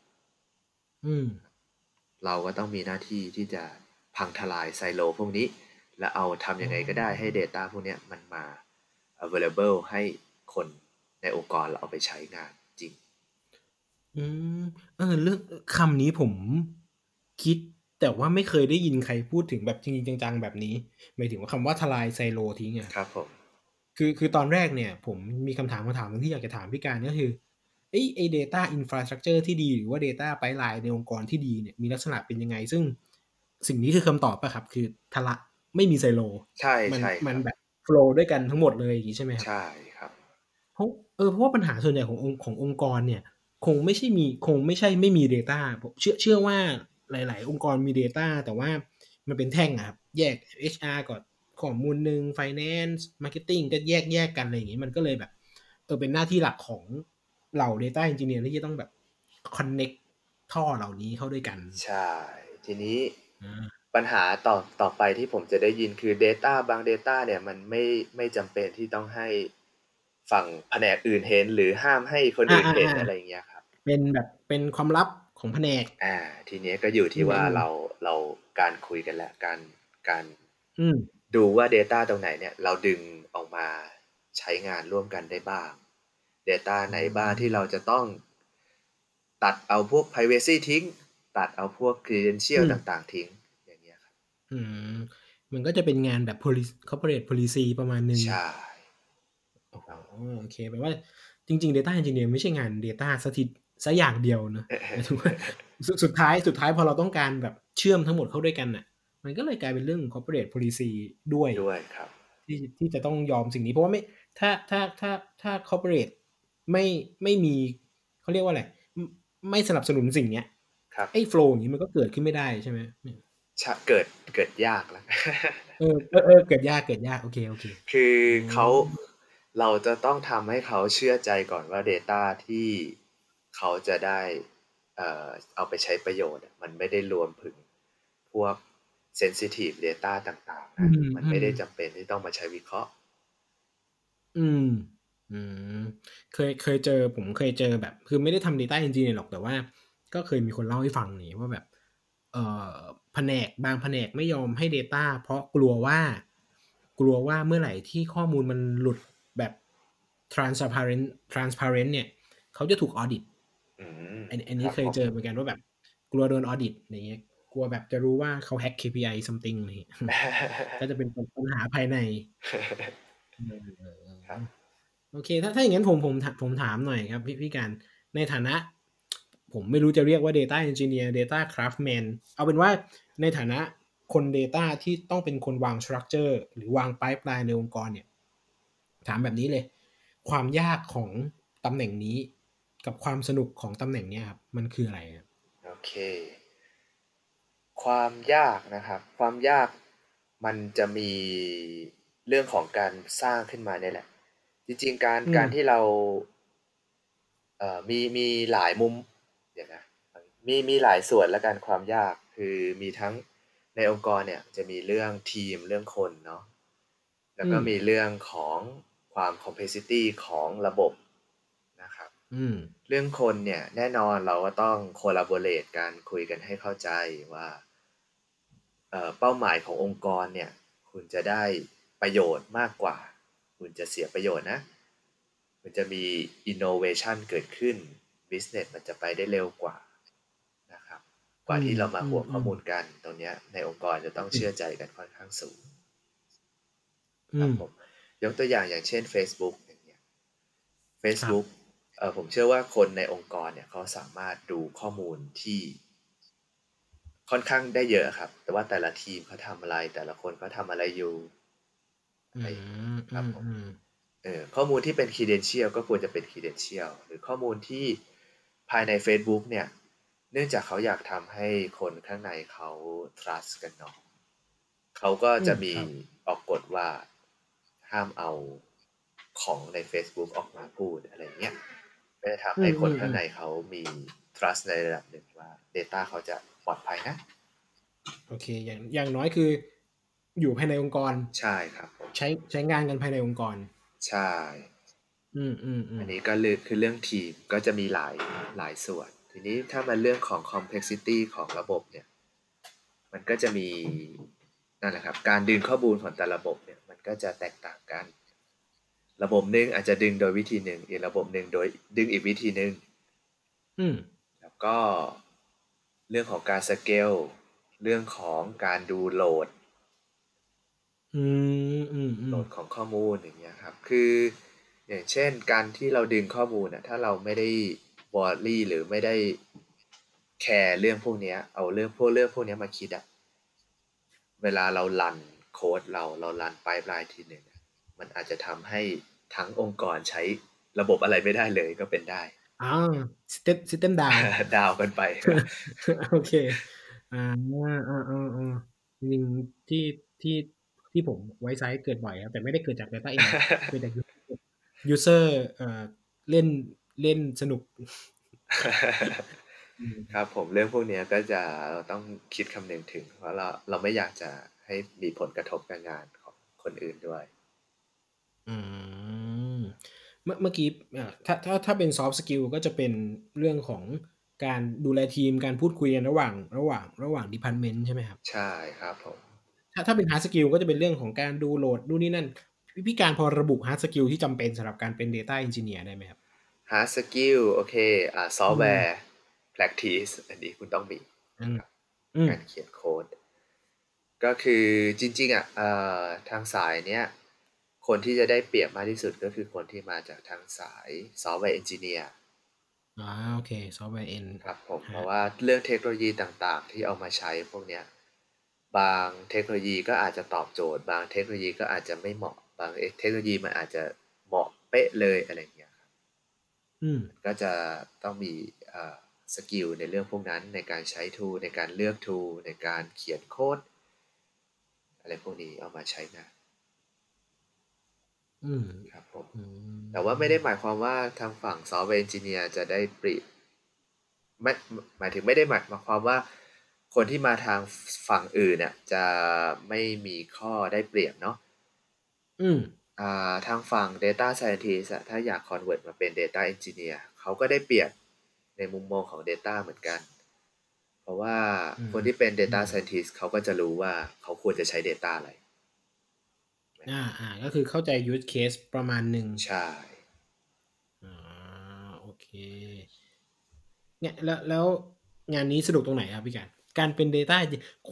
อืม เราก็ต้องมีหน้าที่ที่จะพังทลายไซโลพวกนี้ แล้วเอาทำยังไงก็ได้ให้ Data พวกเนี้ยมันมา available ให้คน ในองค์กรเราเอาไปใช้งานจริง อืมเออเรื่องคำนี้ผมคิดแต่ว่าไม่เคยได้ยินใครพูดถึงแบบจริงๆจังๆ แบบนี้หมายถึงว่าคำว่าทลายไซโลทิ้งอะครับผมคือคือตอนแรกเนี่ย ผมมีคำถามคำถามหนึงที่อยากจะถามพี่การก็คือไอ้ไอ้ data infrastructure ที่ดีหรือว่า data pipeline ในองค์กรที่ดีเนี่ยมีลักษณะเป็นยังไง ซึ่งสิ่งนี้คือคำตอบป่ะครับ คือทละไม่มีไซโล ใช่มัใช่คมัรันบแบบโฟลว์ด้วยกันทั้งหมดเลยอย่างนี้ใช่ไหมครับ ใช่ครับเพราะ เออเพราะว่าปัญหาส่วนใหญ่ขององค์ขององค์กรเนี่ย คงไม่ใช่มีคงไม่ใช่ไม่มี Data ผมเชื่อเชื่อว่าหลาย ๆ องค์กรมี Data แต่ว่ามันเป็นแท่งอะครับแยก HR ก่อนข้อมูลหนึ่ง Finance Marketing ก็แยกแยกกันอะไรอย่างงี้มันก็เลยแบบเออเป็นหน้าที่หลักของเหล่า Data Engineer ที่จะต้องแบบ connect ท่อเหล่านี้เข้าด้วยกัน ใช่ ทีนี้อ่าปัญหาต่อต่อไปที่ผมจะได้ยินคือ Data บาง Data เนี่ยมันไม่ไม่จำเป็นที่ต้องให้ ฝั่งแผนกอื่นเห็น หรือห้ามให้คนอื่นเห็นอ่าๆๆอะไรอย่างเงี้ยครับ เป็นแบบเป็นความลับของแผนก อ่า ทีนี้ก็อยู่ที่ว่าอืมเราเราการคุยกันแหละการการอืมดูว่า Data ตรงไหนเนี่ย เราดึงออกมาใช้งานร่วมกันได้บ้าง Data ไหนบ้างที่เราจะต้อง ตัดเอาพวก privacy ทิ้ง ตัดเอาพวก credential อืมต่าง ๆ ทิ้ง อย่างเงี้ยครับ อืม มันก็จะเป็นงานแบบ policy corporate policy ประมาณหนึ่งใช่อ๋อ โอเคแปลว่าจริง ๆ Data Engineer ไม่ใช่งาน Data สถิตสักอย่างเดียวเนอะหมายถึงว่าสุดสุดท้ายสุดท้ายพอเราต้องการแบบเชื่อมทั้งหมดเข้าด้วยกันน่ะ มันก็เลยกลายเป็นเรื่อง corporate policy ด้วยด้วยครับที่ที่จะต้องยอมสิ่งนี้ เพราะว่าไม่ถ้าถ้าถ้าถ้า corporate ไม่ไม่มีเขาเรียกว่าอะไรไม่ไม่สนับสนุนสิ่งเนี้ยครับไอ้ flow อย่างนี้มันก็เกิดขึ้นไม่ได้ใช่ไหมชะเกิดเกิดยากแล้วเออเออเออเกิดยากเกิดยากโอเคโอเค คือเขา เราจะต้องทำให้เขาเชื่อใจก่อนว่า Data ที่เขาจะได้เอ่อเอาไปใช้ประโยชน์อะมันไม่ได้รวมถึงพวก sensitive data ต่าง ๆ นะอืมมันไม่ได้อืมจำเป็นที่ต้องมาใช้วิเคราะห์ อืม อืม เคยเคยเจอผมเคยเจอแบบ คือไม่ได้ทำ Data Engineer หรอกแต่ว่า ก็เคยมีคนเล่าให้ฟังนี่ว่าแบบ เอ่อแผนกบางแผนกไม่ยอมให้ Data เพราะกลัวว่า กลัวว่าเมื่อไหร่ที่ข้อมูลมันหลุดแบบ transparent transparent เนี่ยเขาจะถูก audit อืมอันอันนี้รับเคยผมเจอเหมือนกันว่าแบบ กลัวโดน audit อย่างเงี้ยกลัวแบบจะรู้ว่าเขา hack KPI something อะไรอย่างเงี้ยก็จะเป็นปัญหาภายในครับโอเค ถ้าถ้าอย่างนั้นผมผมถามผมถามหน่อยครับ พี่พี่การในฐานะ ผมไม่รู้จะเรียกว่า Data Engineer Data Craftman เอาเป็นว่าในฐานะคน Data ที่ต้องเป็นคนวาง Structure หรือวาง Pipeline ในองค์กรเนี่ย ถามแบบนี้เลย ความยากของตำแหน่งนี้ กับความสนุกของตำแหน่งเนี้ยครับมันคืออะไรครับโอเค ความยากนะครับ ความยากมันจะมีเรื่องของการสร้างขึ้นมาเนี่ยแหละ จริง ๆ การอืมการที่เราเอ่อมีมีหลายมุมเดี๋ยวนะมีมีหลายส่วนและกันความยากคือมีทั้งในองค์กรเนี่ยจะมีเรื่องทีมเรื่องคนเนาะแล้วก็มีเรื่องของ ความ complexity ของระบบนะครับอืมเรื่องคนเนี่ยแน่นอนเราก็ต้อง collaborate กันคุยกันให้เข้าใจว่าเอ่อเป้าหมายขององค์กรเนี่ยคุณจะได้ประโยชน์มากกว่า คุณจะเสียประโยชน์นะ มันจะมี innovation เกิดขึ้น business มันจะไปได้เร็วกว่านะครับกว่าที่เรามาห่วงอืมข้อมูลกันตรงเนี้ยในองค์กรจะต้องเชื่อใจกันค่อนข้างสูงอืครับมผม ยกตัวอย่างอย่างเช่น Facebook อย่างเงี้ย Facebook เออผมเชื่อว่าคนในองค์กรเนี่ยเขาสามารถดูข้อมูลที่ค่อนข้างได้เยอะครับ แต่ว่าแต่ละทีมเขาทำอะไร แต่ละคนเขาทำอะไรอยู่อืมครับผมอืมเออข้อมูลที่เป็น credential ก็ควรจะเป็น credential หรือข้อมูลที่ภายใน Facebook เนี่ย เนื่องจากเขาอยากทำให้คนข้างในเขา trust กันเนาะเขาก็จะมีออกกฎว่า ห้ามเอาของใน Facebook ออกมาพูดอะไรเงี้ยก็จะทำให้คนข้างในเขามี trust ในระดับหนึ่งว่า Data เขาจะปลอดภัยนะ โอเค อย่างอย่างน้อยคือ อยู่ภายในองค์กร ใช่ครับผมใช้ใช้งานกันภายในองค์กร ใช่ อืมอืมอืมอันนี้ก็เลือกคือเรื่องทีมก็จะมีหลายหลายส่วน ทีนี้ถ้ามาเรื่องของ complexity ของระบบเนี่ย มันก็จะมีนั่นแหละครับ การดึงข้อมูลของแต่ละระบบเนี่ยมัน ก็จะแตกต่างกัน ระบบหนึ่งอาจจะดึงโดยวิธีหนึ่งอีกระบบหนึ่งโดยดึงอีกวิธีหนึ่งอืมแล้วก็เรื่องของการสเกลเรื่องของการดูโหลดอืมอืมอืโหลมดของข้อมูลอย่างเงี้ยครับ คืออย่างเช่นการที่เราดึงข้อมูลอะถ้าเราไม่ได้วอร์รี่หรือไม่ได้แคร์เรื่องพวกเนี้ย เอาเรื่องพวกเรื่องพวกเนี้ยมาคิดอะเวลาเราลัน โค้ดเราเราลันไปปลายทีหนึ่งอะมันอาจจะทำให้ทั้งองค์กรใช้ระบบอะไรไม่ได้เลยก็เป็นได้อ่าสเต็ปสเต็ปดาวดาวกันไป โอเค อ่าอ่าอ่าอ่าจริงๆที่ที่ที่ผมไว้ไซต์เกิดบ่อยครับแต่ไม่ได้เกิดจาก Data เองเกิดจาก user เอ่อเล่นเล่นสนุก ครับผมเรื่องพวกเนี้ยก็จะเราต้องคิดคำนึงถึงเพราะเราเราไม่อยากจะ ให้มีผลกระทบกับงานของคนอื่นด้วย อืม เมื่อเมื่อกี้เอ่อถ้าถ้าถ้าเป็น soft skill ก็จะเป็นเรื่องของการดูแลทีมการพูดคุยกันระหว่าง ระหว่าง ระหว่าง department ใช่ไหมครับ ใช่ครับผมถ้าถ้าเป็น hard skill ก็จะเป็นเรื่องของการดูโหลดดูนนี่นั่นพี่พี่การพอระบุ hard skill ที่จำเป็นสำหรับการเป็น data engineer ได้ไหมครับ hard skill โอเคอ่า software practice อันนี้คุณต้องมีอืมอืมการเขียนโค้ด ก็คือจริงๆอะเอ่อทางสายเนี้ยคนที่จะได้เปรียบมากที่สุดก็คือคนที่มาจากทางสาย software engineer อ่าโอเค software end ครับผมฮะเพราะว่าเรื่องเทคโนโลยีต่างๆ ที่เอามาใช้พวกเนี้ยบางเทคโนโลยีก็อาจจะตอบโจทย์ บางเทคโนโลยีก็อาจจะไม่เหมาะ บางเทคโนโลยีมันอาจจะเหมาะเป๊ะเลยอะไรอย่างเงี้ยครับอืมก็จะต้องมีเอ่อ skill ในเรื่องพวกนั้นในการใช้ tool ในการเลือก tool ในการเขียนโค้ด อะไรพวกนี้เอามาใช้งานอืมครับผมอืมแต่ว่าไม่ได้หมายความว่าทางฝั่ง software engineer จะได้เปรียบไม่หมายถึงไม่ได้หมายความว่า คนที่มาทางฝั่งอื่นเนี่ย จะไม่มีข้อได้เปรียบเนาะอืมอ่าทางฝั่ง Data Scientist อะถ้าอยาก convert มาเป็น Data Engineer เขาก็ได้เปรียบในมุมมองของ Data เหมือนกันเพ ราะว่าอืมคนที่เป็น Data อืม Scientist เขาก็จะรู้ว่าเขาควรจะใช้ Data อะไร อ่าอ่า ก็คือเข้าใจ use case ประมาณหนึ่งใช่อ่าโอเค เนี่ยแล้วแล้วงานนี้สนุกตรงไหนครับพี่การ การเป็น Data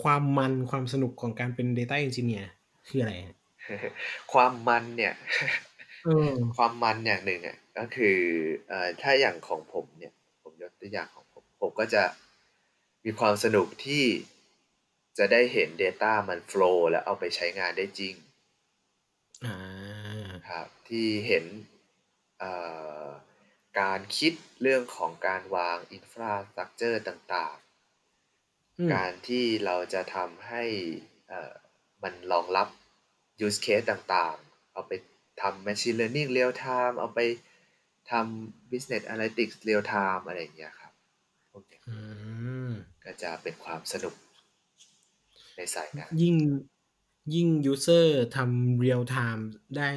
ความมันความสนุกของการเป็น Data Engineer คืออะไรฮะความมันเนี่ยเออความมันอย่างหนึ่งอะก็คือเอ่อถ้าอย่างของผมเนี่ย ผมยกตัวอย่างของผม ผมก็จะ มีความสนุกที่จะได้เห็น Data มัน flow แล้วเอาไปใช้งานได้จริงอ่าครับที่เห็นเอ่อการคิดเรื่องของการวางอินฟราสตรักเจอร์ต่างอืมๆการที่เราจะทำให้เอ่อมันรองรับ use case ต่างๆ เอาไปทำ machine learning real time เอาไปทำ business analytics real time อะไรอย่างเงี้ยครับพวกเนี้ยอืม ก็จะเป็นความสนุกในสายงานยิ่งยิ่ง user ทำ real time ได้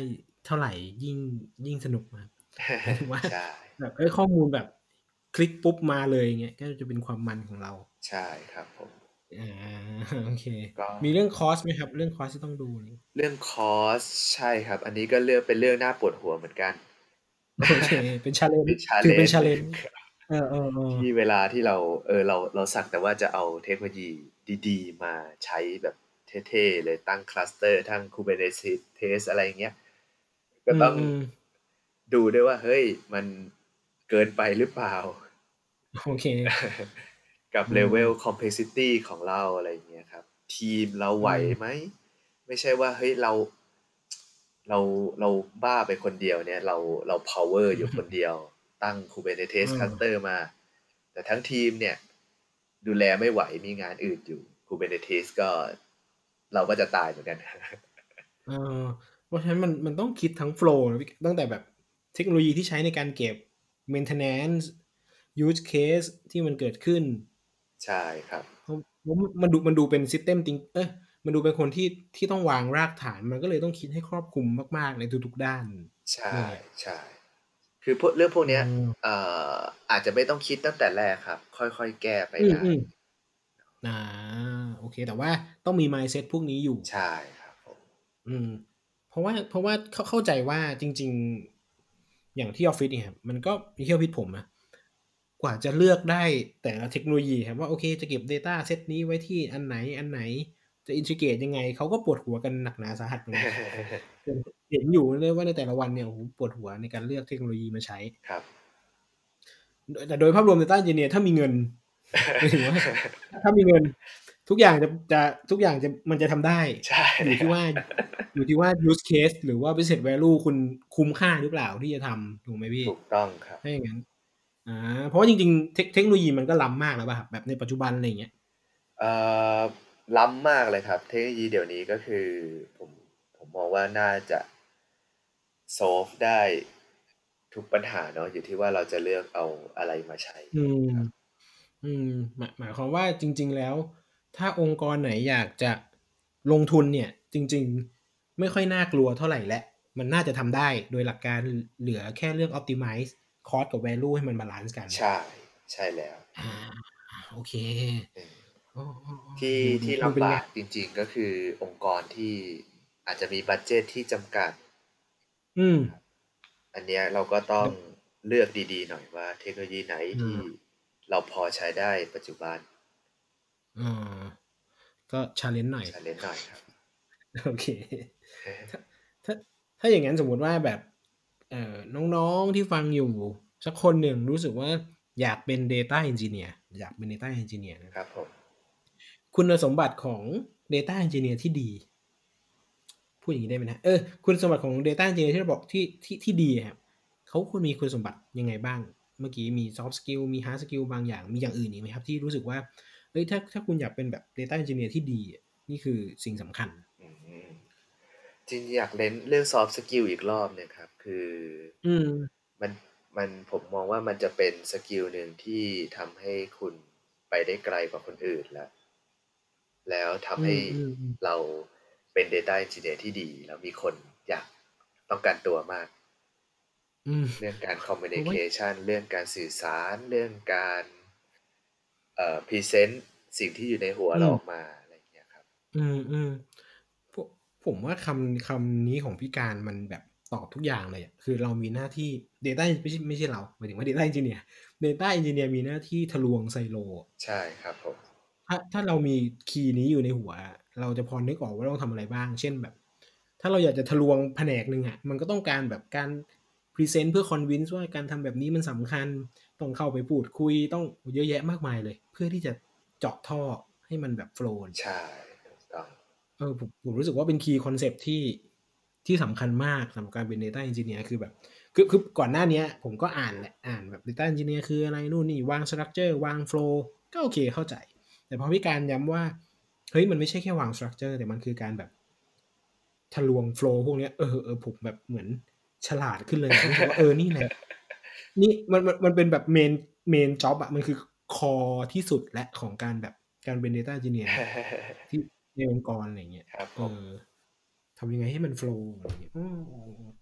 เท่าไหร่ยิ่งยิ่งสนุกมากหมายถึงว่าใช่แบบเอ้ยข้อมูลแบบคลิกปุ๊บมาเลยเงี้ยก็จะเป็นความมันของเรา ใช่ครับผมอ่าโอเคก็มีเรื่อง cost ไหมครับ เรื่อง cost ที่ต้องดูนี่เรื่อง cost ใช่ครับ อันนี้ก็เรื่องเป็นเรื่องน่าปวดหัวเหมือนกันโอเคเป็น challenge เป็นถือเป็น challenge challenge เออเออเออที่เวลาที่เราเออเราเราสักแต่ว่าจะเอาเทคโนโลยีดีๆ มาใช้แบบเท่ๆเลยตั้งคลัสเตอร์ทั้ง Kubernetes อะไรอย่างเงี้ย ก็ต้องมดูด้วยว่า เฮ้ย มันเกินไปหรือเปล่า โอเค กับอืมเลเวล complexity ของเราอะไรอย่างเงี้ยครับ ทีมเราไหวไหม ไม่ใช่ว่า เฮ้ย เรา เราเราบ้าไปคนเดียวเนี่ย เราเรา power อยู่คนเดียว ตั้ง Kubernetes อืม cluster มา แต่ทั้งทีมเนี่ย ดูแลไม่ไหวมีงานอื่นอยู่ Kubernetes ก็เราก็จะตายเหมือนกันเออเพราะฉะนั้นมันมันต้องคิดทั้งโฟล์ตั้งแต่แบบเทคโนโลยีที่ใช้ในการเก็บ maintenance use case ที่มันเกิดขึ้น ใช่ครับเพราะเพราะมันดูมันดูเป็น system จริงเอ้ยมันดูเป็นคนที่ที่ต้องวางรากฐาน มันก็เลยต้องคิดให้ครอบคลุมมาก ๆ ในทุก ๆ ด้าน ใช่นั่นแหละใช่ คือพวกเรื่องพวกเนี้ยอืมเอ่อ อาจจะไม่ต้องคิดตั้งแต่แรกครับ ค่อยๆแก้ไปอืมได้อืมอ่าโอเค แต่ว่าต้องมี mindset พวกนี้อยู่ ใช่ครับผมอืม เพราะว่า เพราะว่าเข้าเข้าใจว่าจริง ๆ อย่างที่ออฟฟิศเนี่ยครับมันก็มีที่ออฟฟิศผมนะกว่าจะเลือกได้แต่ละเทคโนโลยีครับว่าโอเคจะเก็บ Data เซตนี้ไว้ที่อันไหนอันไหน จะอินทิเกรตยังไงเขาก็ปวดหัวกันหนักหนาสาหัสเหมือนกันเห็นอยู่เลยว่าในแต่ละวันเนี่ยโอ้โหปวดหัวในการเลือกเทคโนโลยีมาใช้ครับ แต่โดยภาพรวม Data Engineer ถ้ามีเงินหมายถึงว่าถ้ามีเงิน ทุกอย่างจะจะทุกอย่างจะมันจะทำได้ใช่อยู่ที่ว่าอยู่ที่ว่า use case หรือว่า business value คุณคุ้มค่าหรือเปล่าที่จะทำถูกไหมพี่ถูกต้องครับถ้าอย่างนั้นอ่าเพราะว่าจริงๆเทคเทคโนโลยีมันก็ล้ำมากแล้วป่ะครับแบบในปัจจุบันอะไรอย่างเงี้ยเอ่อ ล้ำมากเลยครับ เทคโนโลยีเดี๋ยวนี้ก็คือผมผมมองว่าน่าจะ solve ได้ทุกปัญหาเนาะอยู่ที่ว่าเราจะเลือกเอาอะไรมาใช้ อืมอืมหมายหมายความว่าจริง ๆ แล้ว ถ้าองค์กรไหนอยากจะลงทุนเนี่ย จริง ๆ ไม่ค่อยน่ากลัวเท่าไหร่และ มันน่าจะทำได้โดยหลักการเหลือแค่เรื่อง optimize cost กับ value ให้มัน balance กัน ใช่ ใช่แล้ว อ่า โอเคอืมอ๋ออ๋ออ๋อ ที่ดูที่ดูเป็นลำไงบากจริง ๆ ก็คือองค์กรที่อาจจะมีบัตเจตที่จำกัด อืม อันเนี้ยเราก็ต้องเลือกดีๆ หน่อยว่าเทคโนโลยีไหนที่อืมเราพอใช้ได้ปัจจุบันอ่าก็ชาเลนจ์หน่อยชาเลนจ์หน่อยครับ โอเค ถ้าถ้าถ้าอย่างนั้นสมมุติว่าแบบ เอ่อน้องๆที่ฟังอยู่สักคนหนึ่งรู้สึกว่าอยากเป็น Data Engineer อยากเป็น Data Engineer นะครับผม คุณสมบัติของ Data Engineer ที่ดี พูดอย่างนี้ได้ไหมนะ เออ คุณสมบัติของ Data Engineer ที่เราบอกที่ที่ที่ดีอะครับเขาควรมีคุณสมบัติยังไงบ้าง เมื่อกี้มี soft skill มี hard skill บางอย่าง มีอย่างอื่นอีกไหมครับ ที่รู้สึกว่า เอ้ย ถ้าถ้าคุณอยากเป็นแบบ Data Engineer ที่ดีอะนี่คือสิ่งสำคัญอืมจริงๆอยากเน้นเรื่อง soft skill อีกรอบเนี่ยครับ คือ อืม มันมันผมมองว่ามันจะเป็นสกิลหนึ่งที่ทำให้คุณไปได้ไกลกว่าคนอื่นแล้ว แล้วทำให้อืมอืมอืมเราเป็น Data Engineer ที่ดี แล้วมีคนอยากต้องการตัวมากอืมเรื่องการ communication เรื่องการสื่อสาร เรื่องการเอ่อ present สิ่งที่อยู่ในหัวอืมเราออกมาอะไรอย่างเงี้ยครับ อืมอืมผมผมว่าคำคำนี้ของพี่การมันแบบตอบทุกอย่างเลยอะคือเรามีหน้าที่ Data ไม่ใช่ไม่ใช่เราหมายถึงว่า Data Engineer Data Engineer มีหน้าที่ทะลวงไซโล ใช่ครับผม ถ้าถ้าเรามี key นี้อยู่ในหัว เราจะพอนึกออกว่าเราต้องทำอะไรบ้าง เช่นแบบ ถ้าเราอยากจะทะลวงแผนกหนึ่งอะมันก็ต้องการแบบการ present เพื่อ convince ว่าการทำแบบนี้มันสำคัญ ต้องเข้าไปพูดคุยต้องเยอะแยะมากมายเลย เพื่อที่จะเจาะท่อให้มันแบบ flow ใช่ถูกต้อง เออผมผมรู้สึกว่าเป็น key concept ที่ที่สำคัญมากสำหรับการเป็น Data Engineer คือแบบคือคือก่อนหน้าเนี้ย ผมก็อ่านแหละอ่านแบบ Data Engineer คืออะไรนู่นนี่วาง Structure วาง Flow ก็โอเคเข้าใจ แต่พอพี่การย้ำว่าเฮ้ยมันไม่ใช่แค่วาง Structure แต่มันคือการแบบทะลวง Flow พวกเนี้ยเออเออผมแบบเหมือนฉลาดขึ้นเลยรู้สึกว่าเออนี่แหละนี่มันมันมันเป็นแบบเมนเมนจ็อบอะมันคือคอที่สุดและของการแบบการเป็น Data Engineer ที่ในองค์กรอะไรเงี้ยครับผเอมอทำยังไงให้มันโฟล์อะไรเงี้ยอืม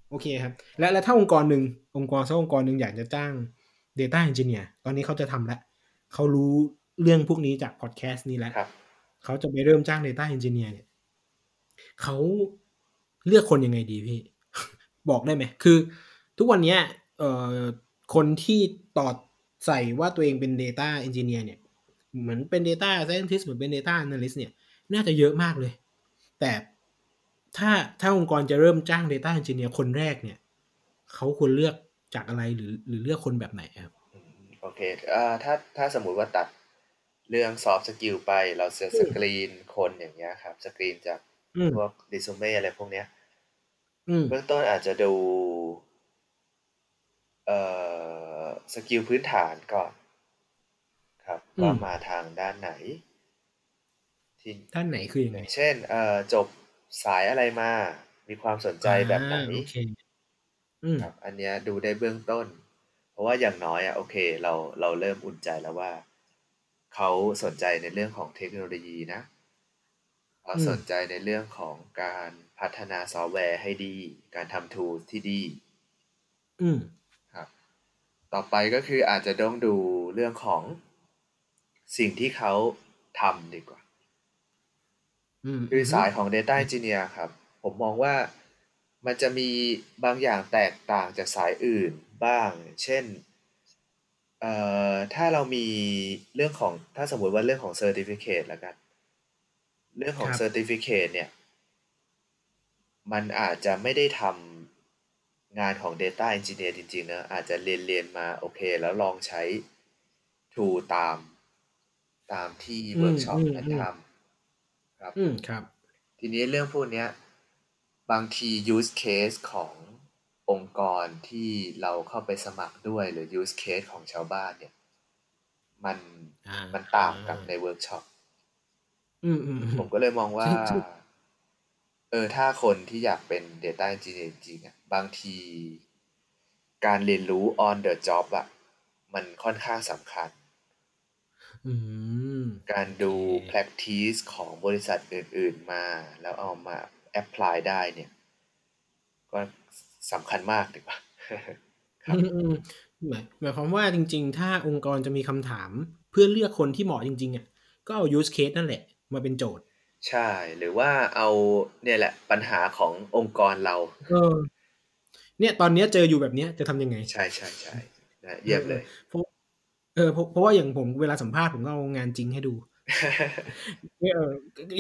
โอเคครับ และและถ้าองค์กรหนึ่งองค์กรสักองค์กรหนึ่งอยากจะจ้าง Data Engineer ตอนนี้เขาจะทำแล้วเขารู้ เรื่องพวกนี้จากพอดแคสต์นี้แล้วครับเขาจะไปเริ่มจ้าง Data Engineer เนี่ยเขาเลือกคนยังไงดีพี่ บอกได้ไหม คือทุกวันเนี้ยเอ่อคนที่ตอดใส่ว่าตัวเองเป็น Data Engineer เนี่ย เหมือนเป็น Data Scientist เหมือนเป็น Data Analyst เนี่ย น่าจะเยอะมากเลย แต่ถ้าถ้าองค์กรจะเริ่มจ้าง Data Engineer คนแรกเนี่ยเขาควรเลือกจากอะไรหรือหรือเลือกคนแบบไหนครับอืมโอเคอ่าถ้าถ้าสมมุติว่าตัด เรื่อง soft skill ไปเราจะสกรีนคนอย่างเงี้ยครับ สกรีนจากอืมพวกดิซูเม่อะไรพวกเนี้ยอืมเบื้องต้นอาจจะดูเอ่อ skill พื้นฐานก่อน ครับว่ามาทางด้านไหนที่ด้านไหนคือยังไงย่างเช่นเอ่อจบสายอะไรมา มีความสนใจแบบไหนอ่าโอเคอืมครับ อันเนี้ยดูได้เบื้องต้น เพราะว่าอย่างน้อยอะโอเค เราเราเริ่มอุ่นใจแล้วว่า เขาสนใจในเรื่องของเทคโนโลยีนะเขาอืมสนใจในเรื่องของการพัฒนาซอฟต์แวร์ให้ดี การทำ tools ที่ดี อืมครับต่อไปก็คืออาจจะต้องดูเรื่องของสิ่งที่เขาทำดีกว่าอืมคือสายของ Data Engineer ครับ ผมมองว่ามันจะมีบางอย่างแตกต่างจากสายอื่นบ้าง เช่น เอ่อถ้าเรามีเรื่องของถ้าสมมติว่าเรื่องของ Certificate แล้วกัน เรื่องของ Certificate เนี่ย มันอาจจะไม่ได้ทำงานของ Data Engineer จริงๆนะอาจจะเรียนเรียนมาโอเค แล้วลองใช้ tool ตามตามที่เวิร์กช็อปนั้นทำครับ อืมครับ ทีนี้เรื่องพวกเนี้ยบางที use case ของ องค์กรที่เราเข้าไปสมัครด้วยหรือ use case ของชาวบ้านเนี่ย มันอ่ามันต่างกับในเวิร์กช็อปอืมอืมอืผมก็เลยมองว่าซึ่งซึ่งเออถ้าคนที่อยากเป็น Data Engineer จริงๆอะบางที การเรียนรู้ on the job อะ มันค่อนข้างสำคัญอืมการดูโอเค practice ของบริษัทอื่น ๆมา แล้วเอามา apply ได้เนี่ย ก็ สำคัญมากดีกว่าครับอืมอืมหมายหมายความว่าจริง ๆ ถ้าองค์กรจะมีคำถามเพื่อเลือกคนที่เหมาะจริง ๆอะก็เอา use case นั่นแหละ มาเป็นโจทย์ ใช่ หรือว่าเอาเนี่ยแหละปัญหาขององค์กรเราเออเนี่ยตอนเนี้ยเจออยู่แบบเนี้ยจะทำยังไง ใช่ใช่ใช่นะเยี่ยมเลยเพราะเออเพราะเพราะว่าอย่างผมเวลาสัมภาษณ์ผมก็เอางานจริงให้ดูเออ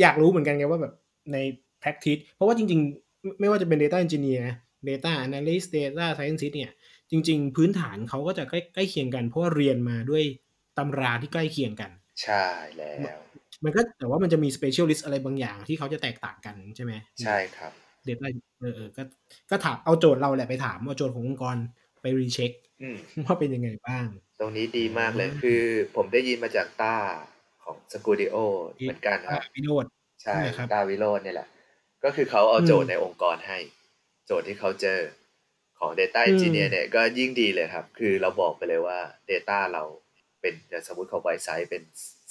อยากรู้เหมือนกันไงว่าแบบใน practice เพราะว่าจริง ๆ ไม่ว่าจะเป็น data engineer data analyst data scientist เนี่ย จริง ๆ พื้นฐานเขาก็จะใกล้ใกล้เคียงกัน เพราะว่าเรียนมาด้วยตำราที่ใกล้เคียงกัน ใช่แล้ว มันก็แต่ว่ามันจะมี specialist อะไรบางอย่างที่เขาจะแตกต่างกันใช่ไหมใช่ครับ data เออเออก็ก็ถามเอาโจทย์เราแหละไปถามเอาโจทย์ขององค์กรไป recheck อืมว่าเป็นยังไงบ้าง ตรงนี้ดีมากเลยอืมคือผมได้ยินมาจากต้าของ Skooldio เหมือนกันครับวิโรจน์ใช่ใช่ครับต้าวิโรจน์เนี่ยแหละ ก็คือเขาเอาอืมโจทย์ในองค์กรให้ โจทย์ที่เขาเจอของ Data อืม Engineer เนี่ยก็ยิ่งดีเลยครับ คือเราบอกไปเลยว่า Data เราเป็นอย่างสมมติเขา Wisesight เป็น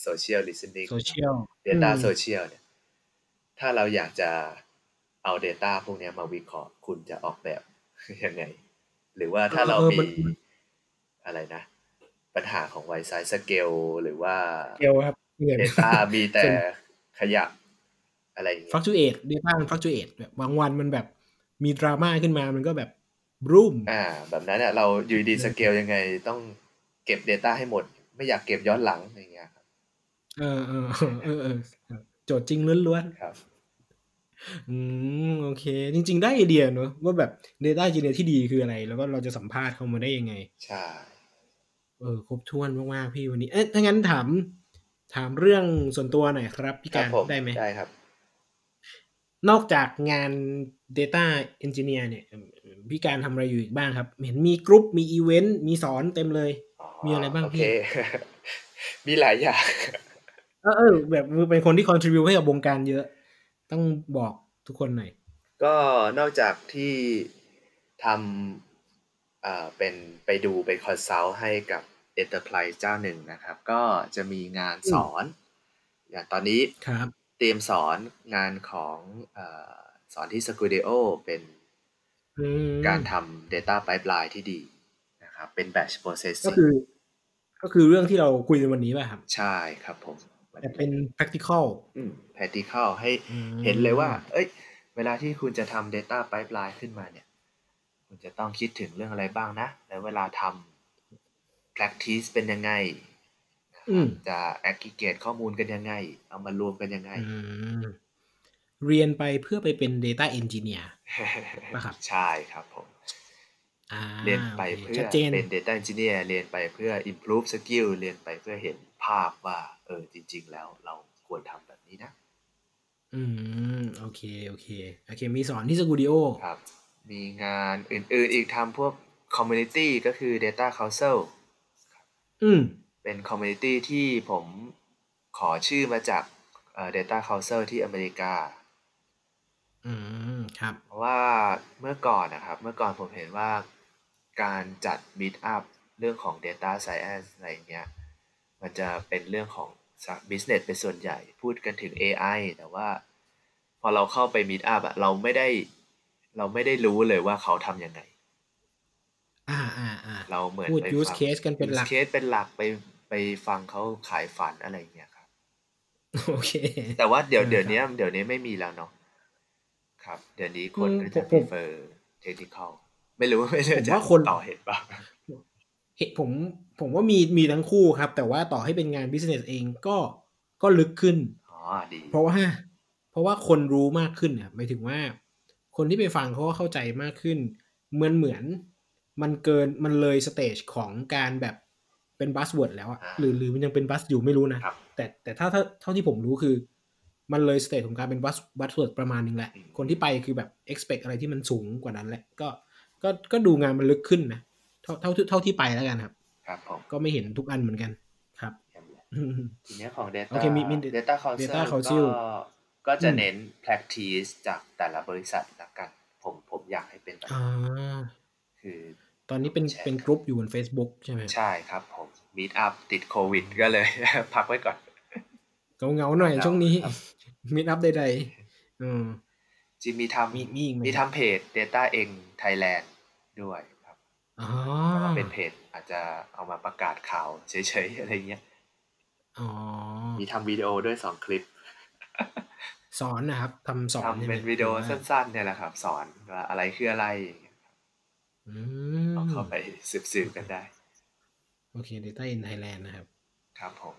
Social Listening โซเชียล Data อืม Social เนี่ยถ้าเราอยากจะเอา Data พวกเนี้ยมาวิเคราะห์คุณจะออกแบบยังไง หรือว่าถ้าเราเออมีมันอะไรนะ ปัญหาของ Wisesight scale หรือว่าเกลครับเหมือน Data มีแต่ขยะอะไรอย่างเงี้ย fluctuate data มัน fluctuate แบบบางวันมันแบบ มีดราม่าขึ้นมามันก็แบบบรูมอ่า แบบนั้นเนี่ยเราอยู่ดีสเกลยังไงต้องเก็บ Data ให้หมด ไม่อยากเก็บย้อนหลังอย่างเงี้ยครับเออเออเออเออเออโจทย์จริงล้วนครับๆอืมโอเค จริง ๆ ได้ไอเดียเนอะว่าแบบ Data Engineer ที่ดีคืออะไร แล้วก็เราจะสัมภาษณ์เขามาได้ยังไง ใช่เออครบถ้วนมากๆพี่วันนี้ เอ๊ะถ้างั้นถาม ถามเรื่องส่วนตัวหน่อยครับ พี่ครักาบรผมได้ไหมได้ครับ นอกจากงาน Data Engineer เนี่ยเอิ่มพี่การทำอะไรอยู่อีกบ้างครับ เห็นมีกรุ๊ปมีอีเวนต์มีสอนเต็มเลย มีอะไรบ้างโอพี่เคมีหลายอย่างเออเออแบบเป็นคนที่ contribute ให้กับวงการเยอะ ต้องบอกทุกคนหน่อย ก็นอกจากที่ทำอ่าเป็นไปดูเป็น consult ให้กับ Enterprise เจ้าหนึ่งนะครับ ก็จะมีงานสอน อย่างตอนนี้ครับ เตรียมสอนงานของอาสอนที่ Skooldio เป็นอืมการทำ Data Pipeline ที่ดีนะครับเป็น Batch ก็ Processing คือ ก็คือเรื่องที่เราคุยในวันนี้ป่ะครับ ใช่ครับผมแต่เป็น practical อืม practical ให้อืมเห็นเลยว่า เอ้ย เวลาที่คุณจะทำ Data Pipeline ขึ้นมาเนี่ย คุณจะต้องคิดถึงเรื่องอะไรบ้างนะ แล้วเวลาทำ practice เป็นยังไง อืม จะ aggregate ข้อมูลกันยังไง เอามารวมกันยังไง อืม เรียนไปเพื่อไปเป็น Data Engineer ป่ะครับ ใช่ครับผม อ่าเรียนไปโอเคเพื่อชัดเจน เป็น Data Engineer เรียนไปเพื่อ improve skill เรียนไปเพื่อเห็นภาพว่า เออจริง ๆ แล้วเราควรทำแบบนี้นะ อืม โอเค โอเค โอเค มีสอนที่สตูดิโอ ครับ มีงานอื่น ๆ อีกทำพวก community ก็คือ Data Council อืม เป็น community ที่ผมขอชื่อมาจากเอ่อ Data Council ที่อเมริกา อืม ครับ เพราะว่าเมื่อก่อนนะครับ เมื่อก่อนผมเห็นว่าการจัด meet up เรื่องของ data science อะไรเงี้ย มันจะเป็นเรื่องของ business เป็นส่วนใหญ่ พูดกันถึง AI แต่ว่า พอเราเข้าไป meet up อะเราไม่ได้เราไม่ได้รู้เลยว่าเขาทำยังไง อ่าอ่าอ่าเราเหมือนพูด ไป use ฟัง case กันเป็นหลัก use case เป็นหลักไป ไปฟังเขาขายฝันอะไรเงี้ยครับโอเค แต่ว่าเดี๋ยวเออเดี๋ยวครับนี้เดี๋ยวนี้ไม่มีแล้วเนาะครับ เดี๋ยวนี้คนอืมก็จะผม prefer technical ไม่รู้ไม่รู้ผมจะว่าคนต่อเห็นเปล่าเห็นผมผมว่ามีมีทั้งคู่ครับ แต่ว่าต่อให้เป็นงาน business เองก็ก็ลึกขึ้นอ๋อดีเพราะว่า เพราะว่าคนรู้มากขึ้นเนี่ยหมายถึงว่า คนที่ไปฟังเขาก็เข้าใจมากขึ้น เหมือนเหมือน มันเกินมันเลย stage ของการแบบ เป็น buzzword แล้วอะหรือหรือมันยังเป็น buzz อยู่ไม่รู้นะครับแต่แต่ถ้าถ้าเท่าที่ผมรู้คือ มันเลย stage ของการเป็น buzz buzzword ประมาณนึงแหละอืมคนที่ไปคือแบบ expect อะไรที่มันสูงกว่านั้นแหละ ก็ก็ก็ดูงานมันลึกขึ้นนะ เท่าเท่าเท่าที่ไปแล้วกันครับ ครับผมก็ไม่เห็นทุกอันเหมือนกันครับเยี่ยมเลยทีเนี้ยของ data โอเคมีมี data council Data Council ก็ก็จะอืมเน้น practice จากแต่ละบริษัทละกัน ผมผมอยากให้เป็นแบบอ่าคือ ตอนนี้เป็นแชร์เป็นกลุ่มอยู่บน Facebook ใช่ไหมใช่ครับผม meet up ติดโควิดก็เลย พักไว้ก่อนเงาเงาๆหน่อยเหงาช่วงนี้ครับมิดอัพใดๆอืมจริงมีทมีมีอีกไหมำมีทำเพจ data เอง Thailand ด้วยครับอ๋อแต่ว่าเป็นเพจอาจจะเอามาประกาศข่าวเฉยๆอะไรเงี้ยอ๋อมีทำวิดีโอด้วยสองคลิป สอนนะครับทำสอนใช่ทำไหมเป็นวิดีโอหรือว่าสั้นๆเนี่ยแหละครับ สอนว่าอะไรคืออะไรอื ลองม เข้าไปสืบ ๆ กันได้ โอเค Data in Thailand นะครับ ครับผม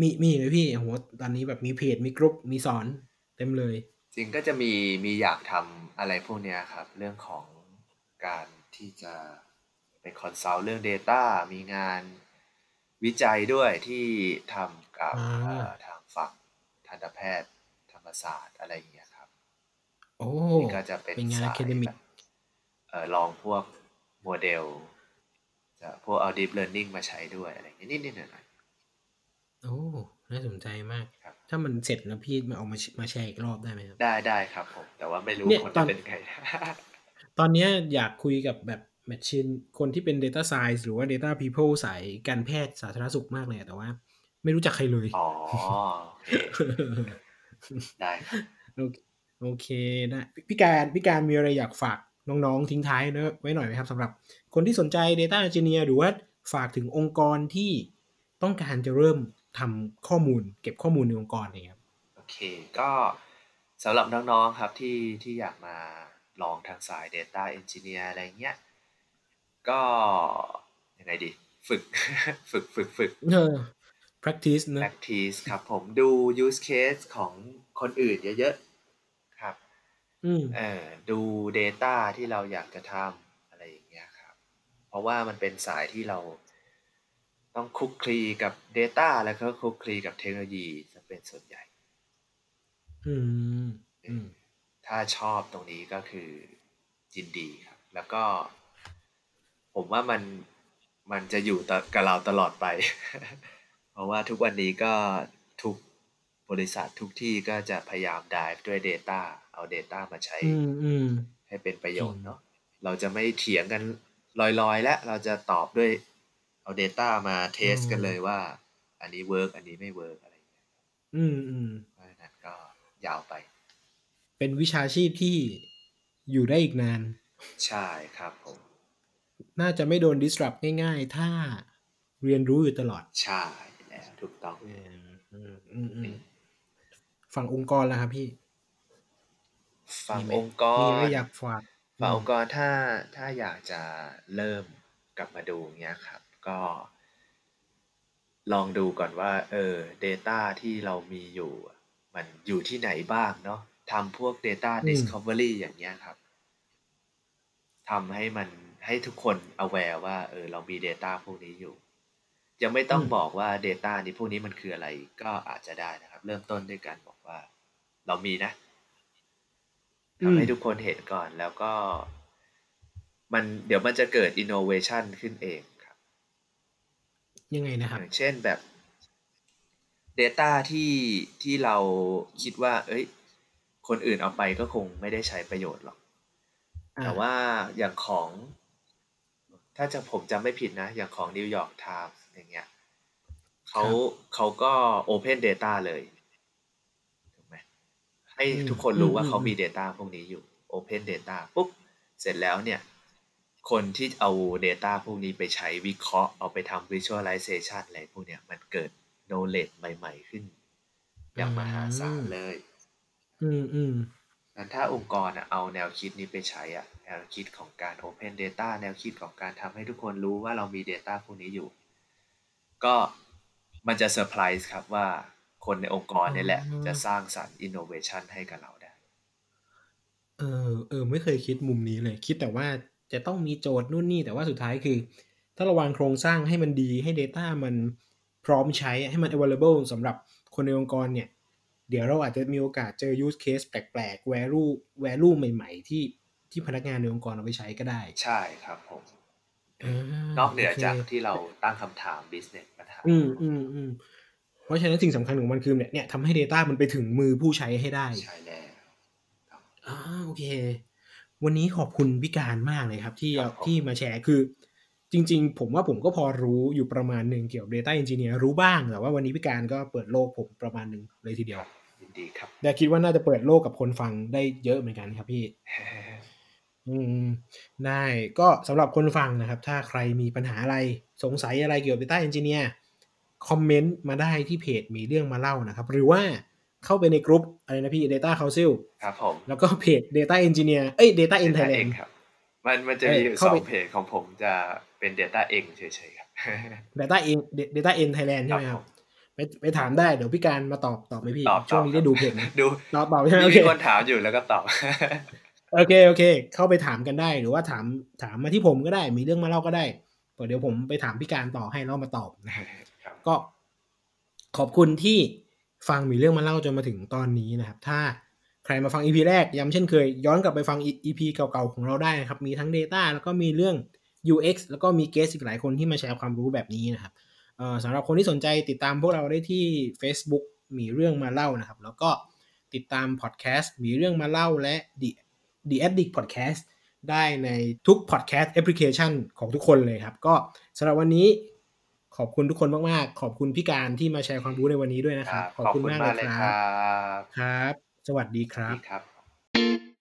มี มีไหมพี่โหตอนนี้แบบมีเพจ มีกลุ่มมีสอนเต็มเลย จริงก็จะมี มีอยากทำอะไรพวกเนี้ยครับ เรื่องของการที่จะไป consult เรื่อง Data มีงานวิจัยด้วยที่ทำกับอ่าเอ่อทางฝั่งทันตแพทย์ ธรรมศาสตร์ อะไรอย่างเงี้ยครับ โอ้ นี่ก็จะเป็นเป็นงานสาย academic แบบเอ่อ ลองพวกโมเดลจะพวกเอา deep learning มาใช้ด้วยอะไรอย่างเงี้ยนิดๆหน่อยโอ้น่าสนใจมากครับถ้ามันเสร็จแล้วพี่มาเอามามาแชร์อีกรอบได้ไหมครับๆได้ได้ครับผม แต่ว่าไม่รู้เนี่ยคนตอจะนเป็นไงตอนเนี้ยอยากคุยกับแบบแมชชีนคนที่เป็น Data Science หรือว่า Data People สายการแพทย์สาธารณสุขมากเลยอะแต่ว่า ไม่รู้จักใครเลย อ๋อโอเคได้ครับโอเคโอเคได้พี่พี่การพี่การมีอะไรอยากฝาก น้องๆ ทิ้งท้ายเนอะไว้หน่อยไหมครับสำหรับคนที่สนใจ Data Engineer หรือว่าฝากถึงองค์กรที่ต้องการจะเริ่มทำข้อมูล เก็บข้อมูลในองค์กรอะไรเงี้ยครับโอเค ก็สำหรับน้องๆครับที่ที่อยากมาลองทางสาย Data Engineer อะไรเงี้ย ก็ยังไงดี ฝึกฝึกฝึกฝึกเออ practice เนอะ practice ครับผมดู use case ของคนอื่นเยอะๆครับ อืม เออดู Data ที่เราอยากจะทำ อะไรอย่างเงี้ยครับ เพราะว่ามันเป็นสายที่เรา ต้องคลุกคลีกับ Data แล้วก็คลุกคลีกับเทคโนโลยีจะเป็นส่วนใหญ่ อืมอืมถ้าชอบตรงนี้ ก็คือยินดีครับ แล้วก็ ผมว่ามัน มันจะอยู่ต่อกับเราตลอดไป เพราะว่าทุกวันนี้ก็ ทุก บริษัททุกที่ก็จะพยายาม dive ด้วย Data เอา Data มาใช้อืมอืมให้เป็นประโยชจริน์งเนาะเราจะไม่เถียงกันลอยๆ และเราจะตอบด้วยเอา Data มา test กันเลยว่า อันนี้ work อันนี้ไม่ work อะไรอย่างเงี้ยอืมอืมเพราะฉะนั้นก็ยาวไป เป็นวิชาชีพที่อยู่ได้อีกนาน ใช่ครับผม น่าจะไม่โดน disrupt ง่ายๆ ถ้าเรียนรู้อยู่ตลอด ใช่แล้วถูกต้องอืมอืมอืมอืม ฝั่งองค์กรล่ะครับพี่ฝั่งมีไหมองค์กมีรอะไรอยากฝากฝั่งองค์กรถ้าถ้าอยากจะเริ่มกลับมาดูเงี้ยครับ ก็ ลองดูก่อนว่า เออ Data ที่เรามีอยู่ มันอยู่ที่ไหนบ้างเนาะทำพวก Data อืม Discovery อย่างเงี้ยครับทำให้มันให้ทุกคน aware ว่า เออ เรามี Data พวกนี้อยู่ ยังไม่ต้องอืมบอกว่า Data นี้พวกนี้มันคืออะไรก็อาจจะได้นะครับ เริ่มต้นด้วยการบอกว่า เรามีนะทำให้ทุกคนเห็นก่อนแล้วก็มันเดี๋ยวมันจะเกิด innovation ขึ้นเองครับ ยังไงนะคอรับย่างเช่นแบบ Data ที่ที่เราคิดว่า เอ้ย คนอื่นเอาไปก็คงไม่ได้ใช้ประโยชน์หรอกอ่าแต่ว่าอย่างของ ถ้าจะผมจำไม่ผิดนะ อย่างของ New York Times อย่างเงี้ยเขาเขาก็ Open Data เลยถูกไหม ให้ทุกคนรู้ว่าเขามี Data พวกนี้อยู่ Open Data ปุ๊บ เสร็จแล้วเนี่ย คนที่เอา Data พวกนี้ไปใช้วิเคราะห์เอาไปทำ Visualization อะไรพวกเนี้ยมันเกิด knowledge ใหม่ ๆ ขึ้น อย่างมหาศาลเลย อืมอืมงั้นถ้าองค์กรอะเอาแนวคิดนี้ไปใช้อะแนวคิดของการ Open Data แนวคิดของการทำให้ทุกคนรู้ว่าเรามี Data พวกนี้อยู่ ก็มันจะเซอร์ไพรส์ครับว่า คนในองค์กรนี่แหละ จะสร้างสรรค์ Innovation ให้กับเราได้ เออเออ ไม่เคยคิดมุมนี้เลย คิดแต่ว่าจะต้องมีโจทย์นู่นนี่ แต่ว่าสุดท้ายคือ ถ้าเระวางโครงสร้างให้มันดีให้ Data มันพร้อมใช้ให้มัน available สำหรับคนในองค์กรเนี่ย เดี๋ยวเราอาจจะมีโอกาสเจอ use case แปลกๆ value value ใหม่ๆ ที่ที่พนักงานในองค์กรเอาไปใช้ก็ได้ ใช่ครับผมานอกเหนือโคจากที่เราตั้งคำถาม business ปัญหาอืมอืมอืม เพราะฉะนั้นสิ่งสำคัญของมันคือเนี่ยเนี่ยทำให้ Data มันไปถึงมือผู้ใช้ให้ได้ ใช่แล้วอ่าโอเค วันนี้ขอบคุณพี่การมากเลยครับ ที่ครับผมที่มาแชร์คือจริงๆ ผมว่าผมก็พอรู้อยู่ประมาณหนึ่งเกี่ยวกับ Data Engineer รู้บ้าง แต่ว่าวันนี้พี่การก็เปิดโลกผมประมาณหนึ่งเลยทีเดียวยินดีครับแต่คิดว่าน่าจะเปิดโลกกับคนฟังได้เยอะเหมือนกันครับพี่ อืม ได้ ก็สำหรับคนฟังนะครับ ถ้าใครมีปัญหาอะไรสงสัยอะไรเกี่ยวกับ Data Engineer คอมเมนต์มาได้ที่เพจมีเรื่องมาเล่านะครับ หรือว่าเข้าไปในกลุ่มอะไรนะพี่ Data Council ครับผม แล้วก็เพจ Data Engineer เอ้ย Data in Data Thailand เองครับ มันมันจะเอ้มียอยู่เข้าสอไปงเพจของผมจะเป็น Data เองเฉยๆครับ Data in Data in Thailand ใช่ไหมคครัรับบผมไปไปถามได้เดี๋ยวพี่การมาตอบตอบไหมพี่ตอบช่วงนี้ตอบได้ดูเพจไหมดูตอบตอบใช่ไหมโอมีเคคนถามอยู่แล้วก็ตอบโอเคโอเค เข้าไปถามกันได้หรือว่าถามถามมาที่ผมก็ได้ มีเรื่องมาเล่าก็ได้เดี๋ยวผมไปถามพี่การต่อให้แล้วมาตอบนะครับครับ ก็ขอบคุณที่ฟังมีเรื่องมาเล่าจนมาถึงตอนนี้นะครับ ถ้าใครมาฟัง EP แรกย้ำเช่นเคย ย้อนกลับไปฟัง EP เก่าๆของเราได้นะครับ มีทั้ง Data แล้วก็มีเรื่อง UX แล้วก็มีเกสอีกหลายคนที่มาแชร์ความรู้แบบนี้นะครับสำหรับคนที่สนใจติดตามพวกเราได้ที่ Facebook มีเรื่องมาเล่านะครับ แล้วก็ติดตามพอดแคสต์มีเรื่องมาเล่าและ The The Addict Podcast ได้ในทุก podcast application ของทุกคนเลยครับ ก็สำหรับวันนี้ ขอบคุณทุกคนมากๆ ขอบคุณพี่การที่มาแชร์ความรู้ในวันนี้ด้วยนะครับ ขอบคุณมากเลยครับ ครับ สวัสดีครับ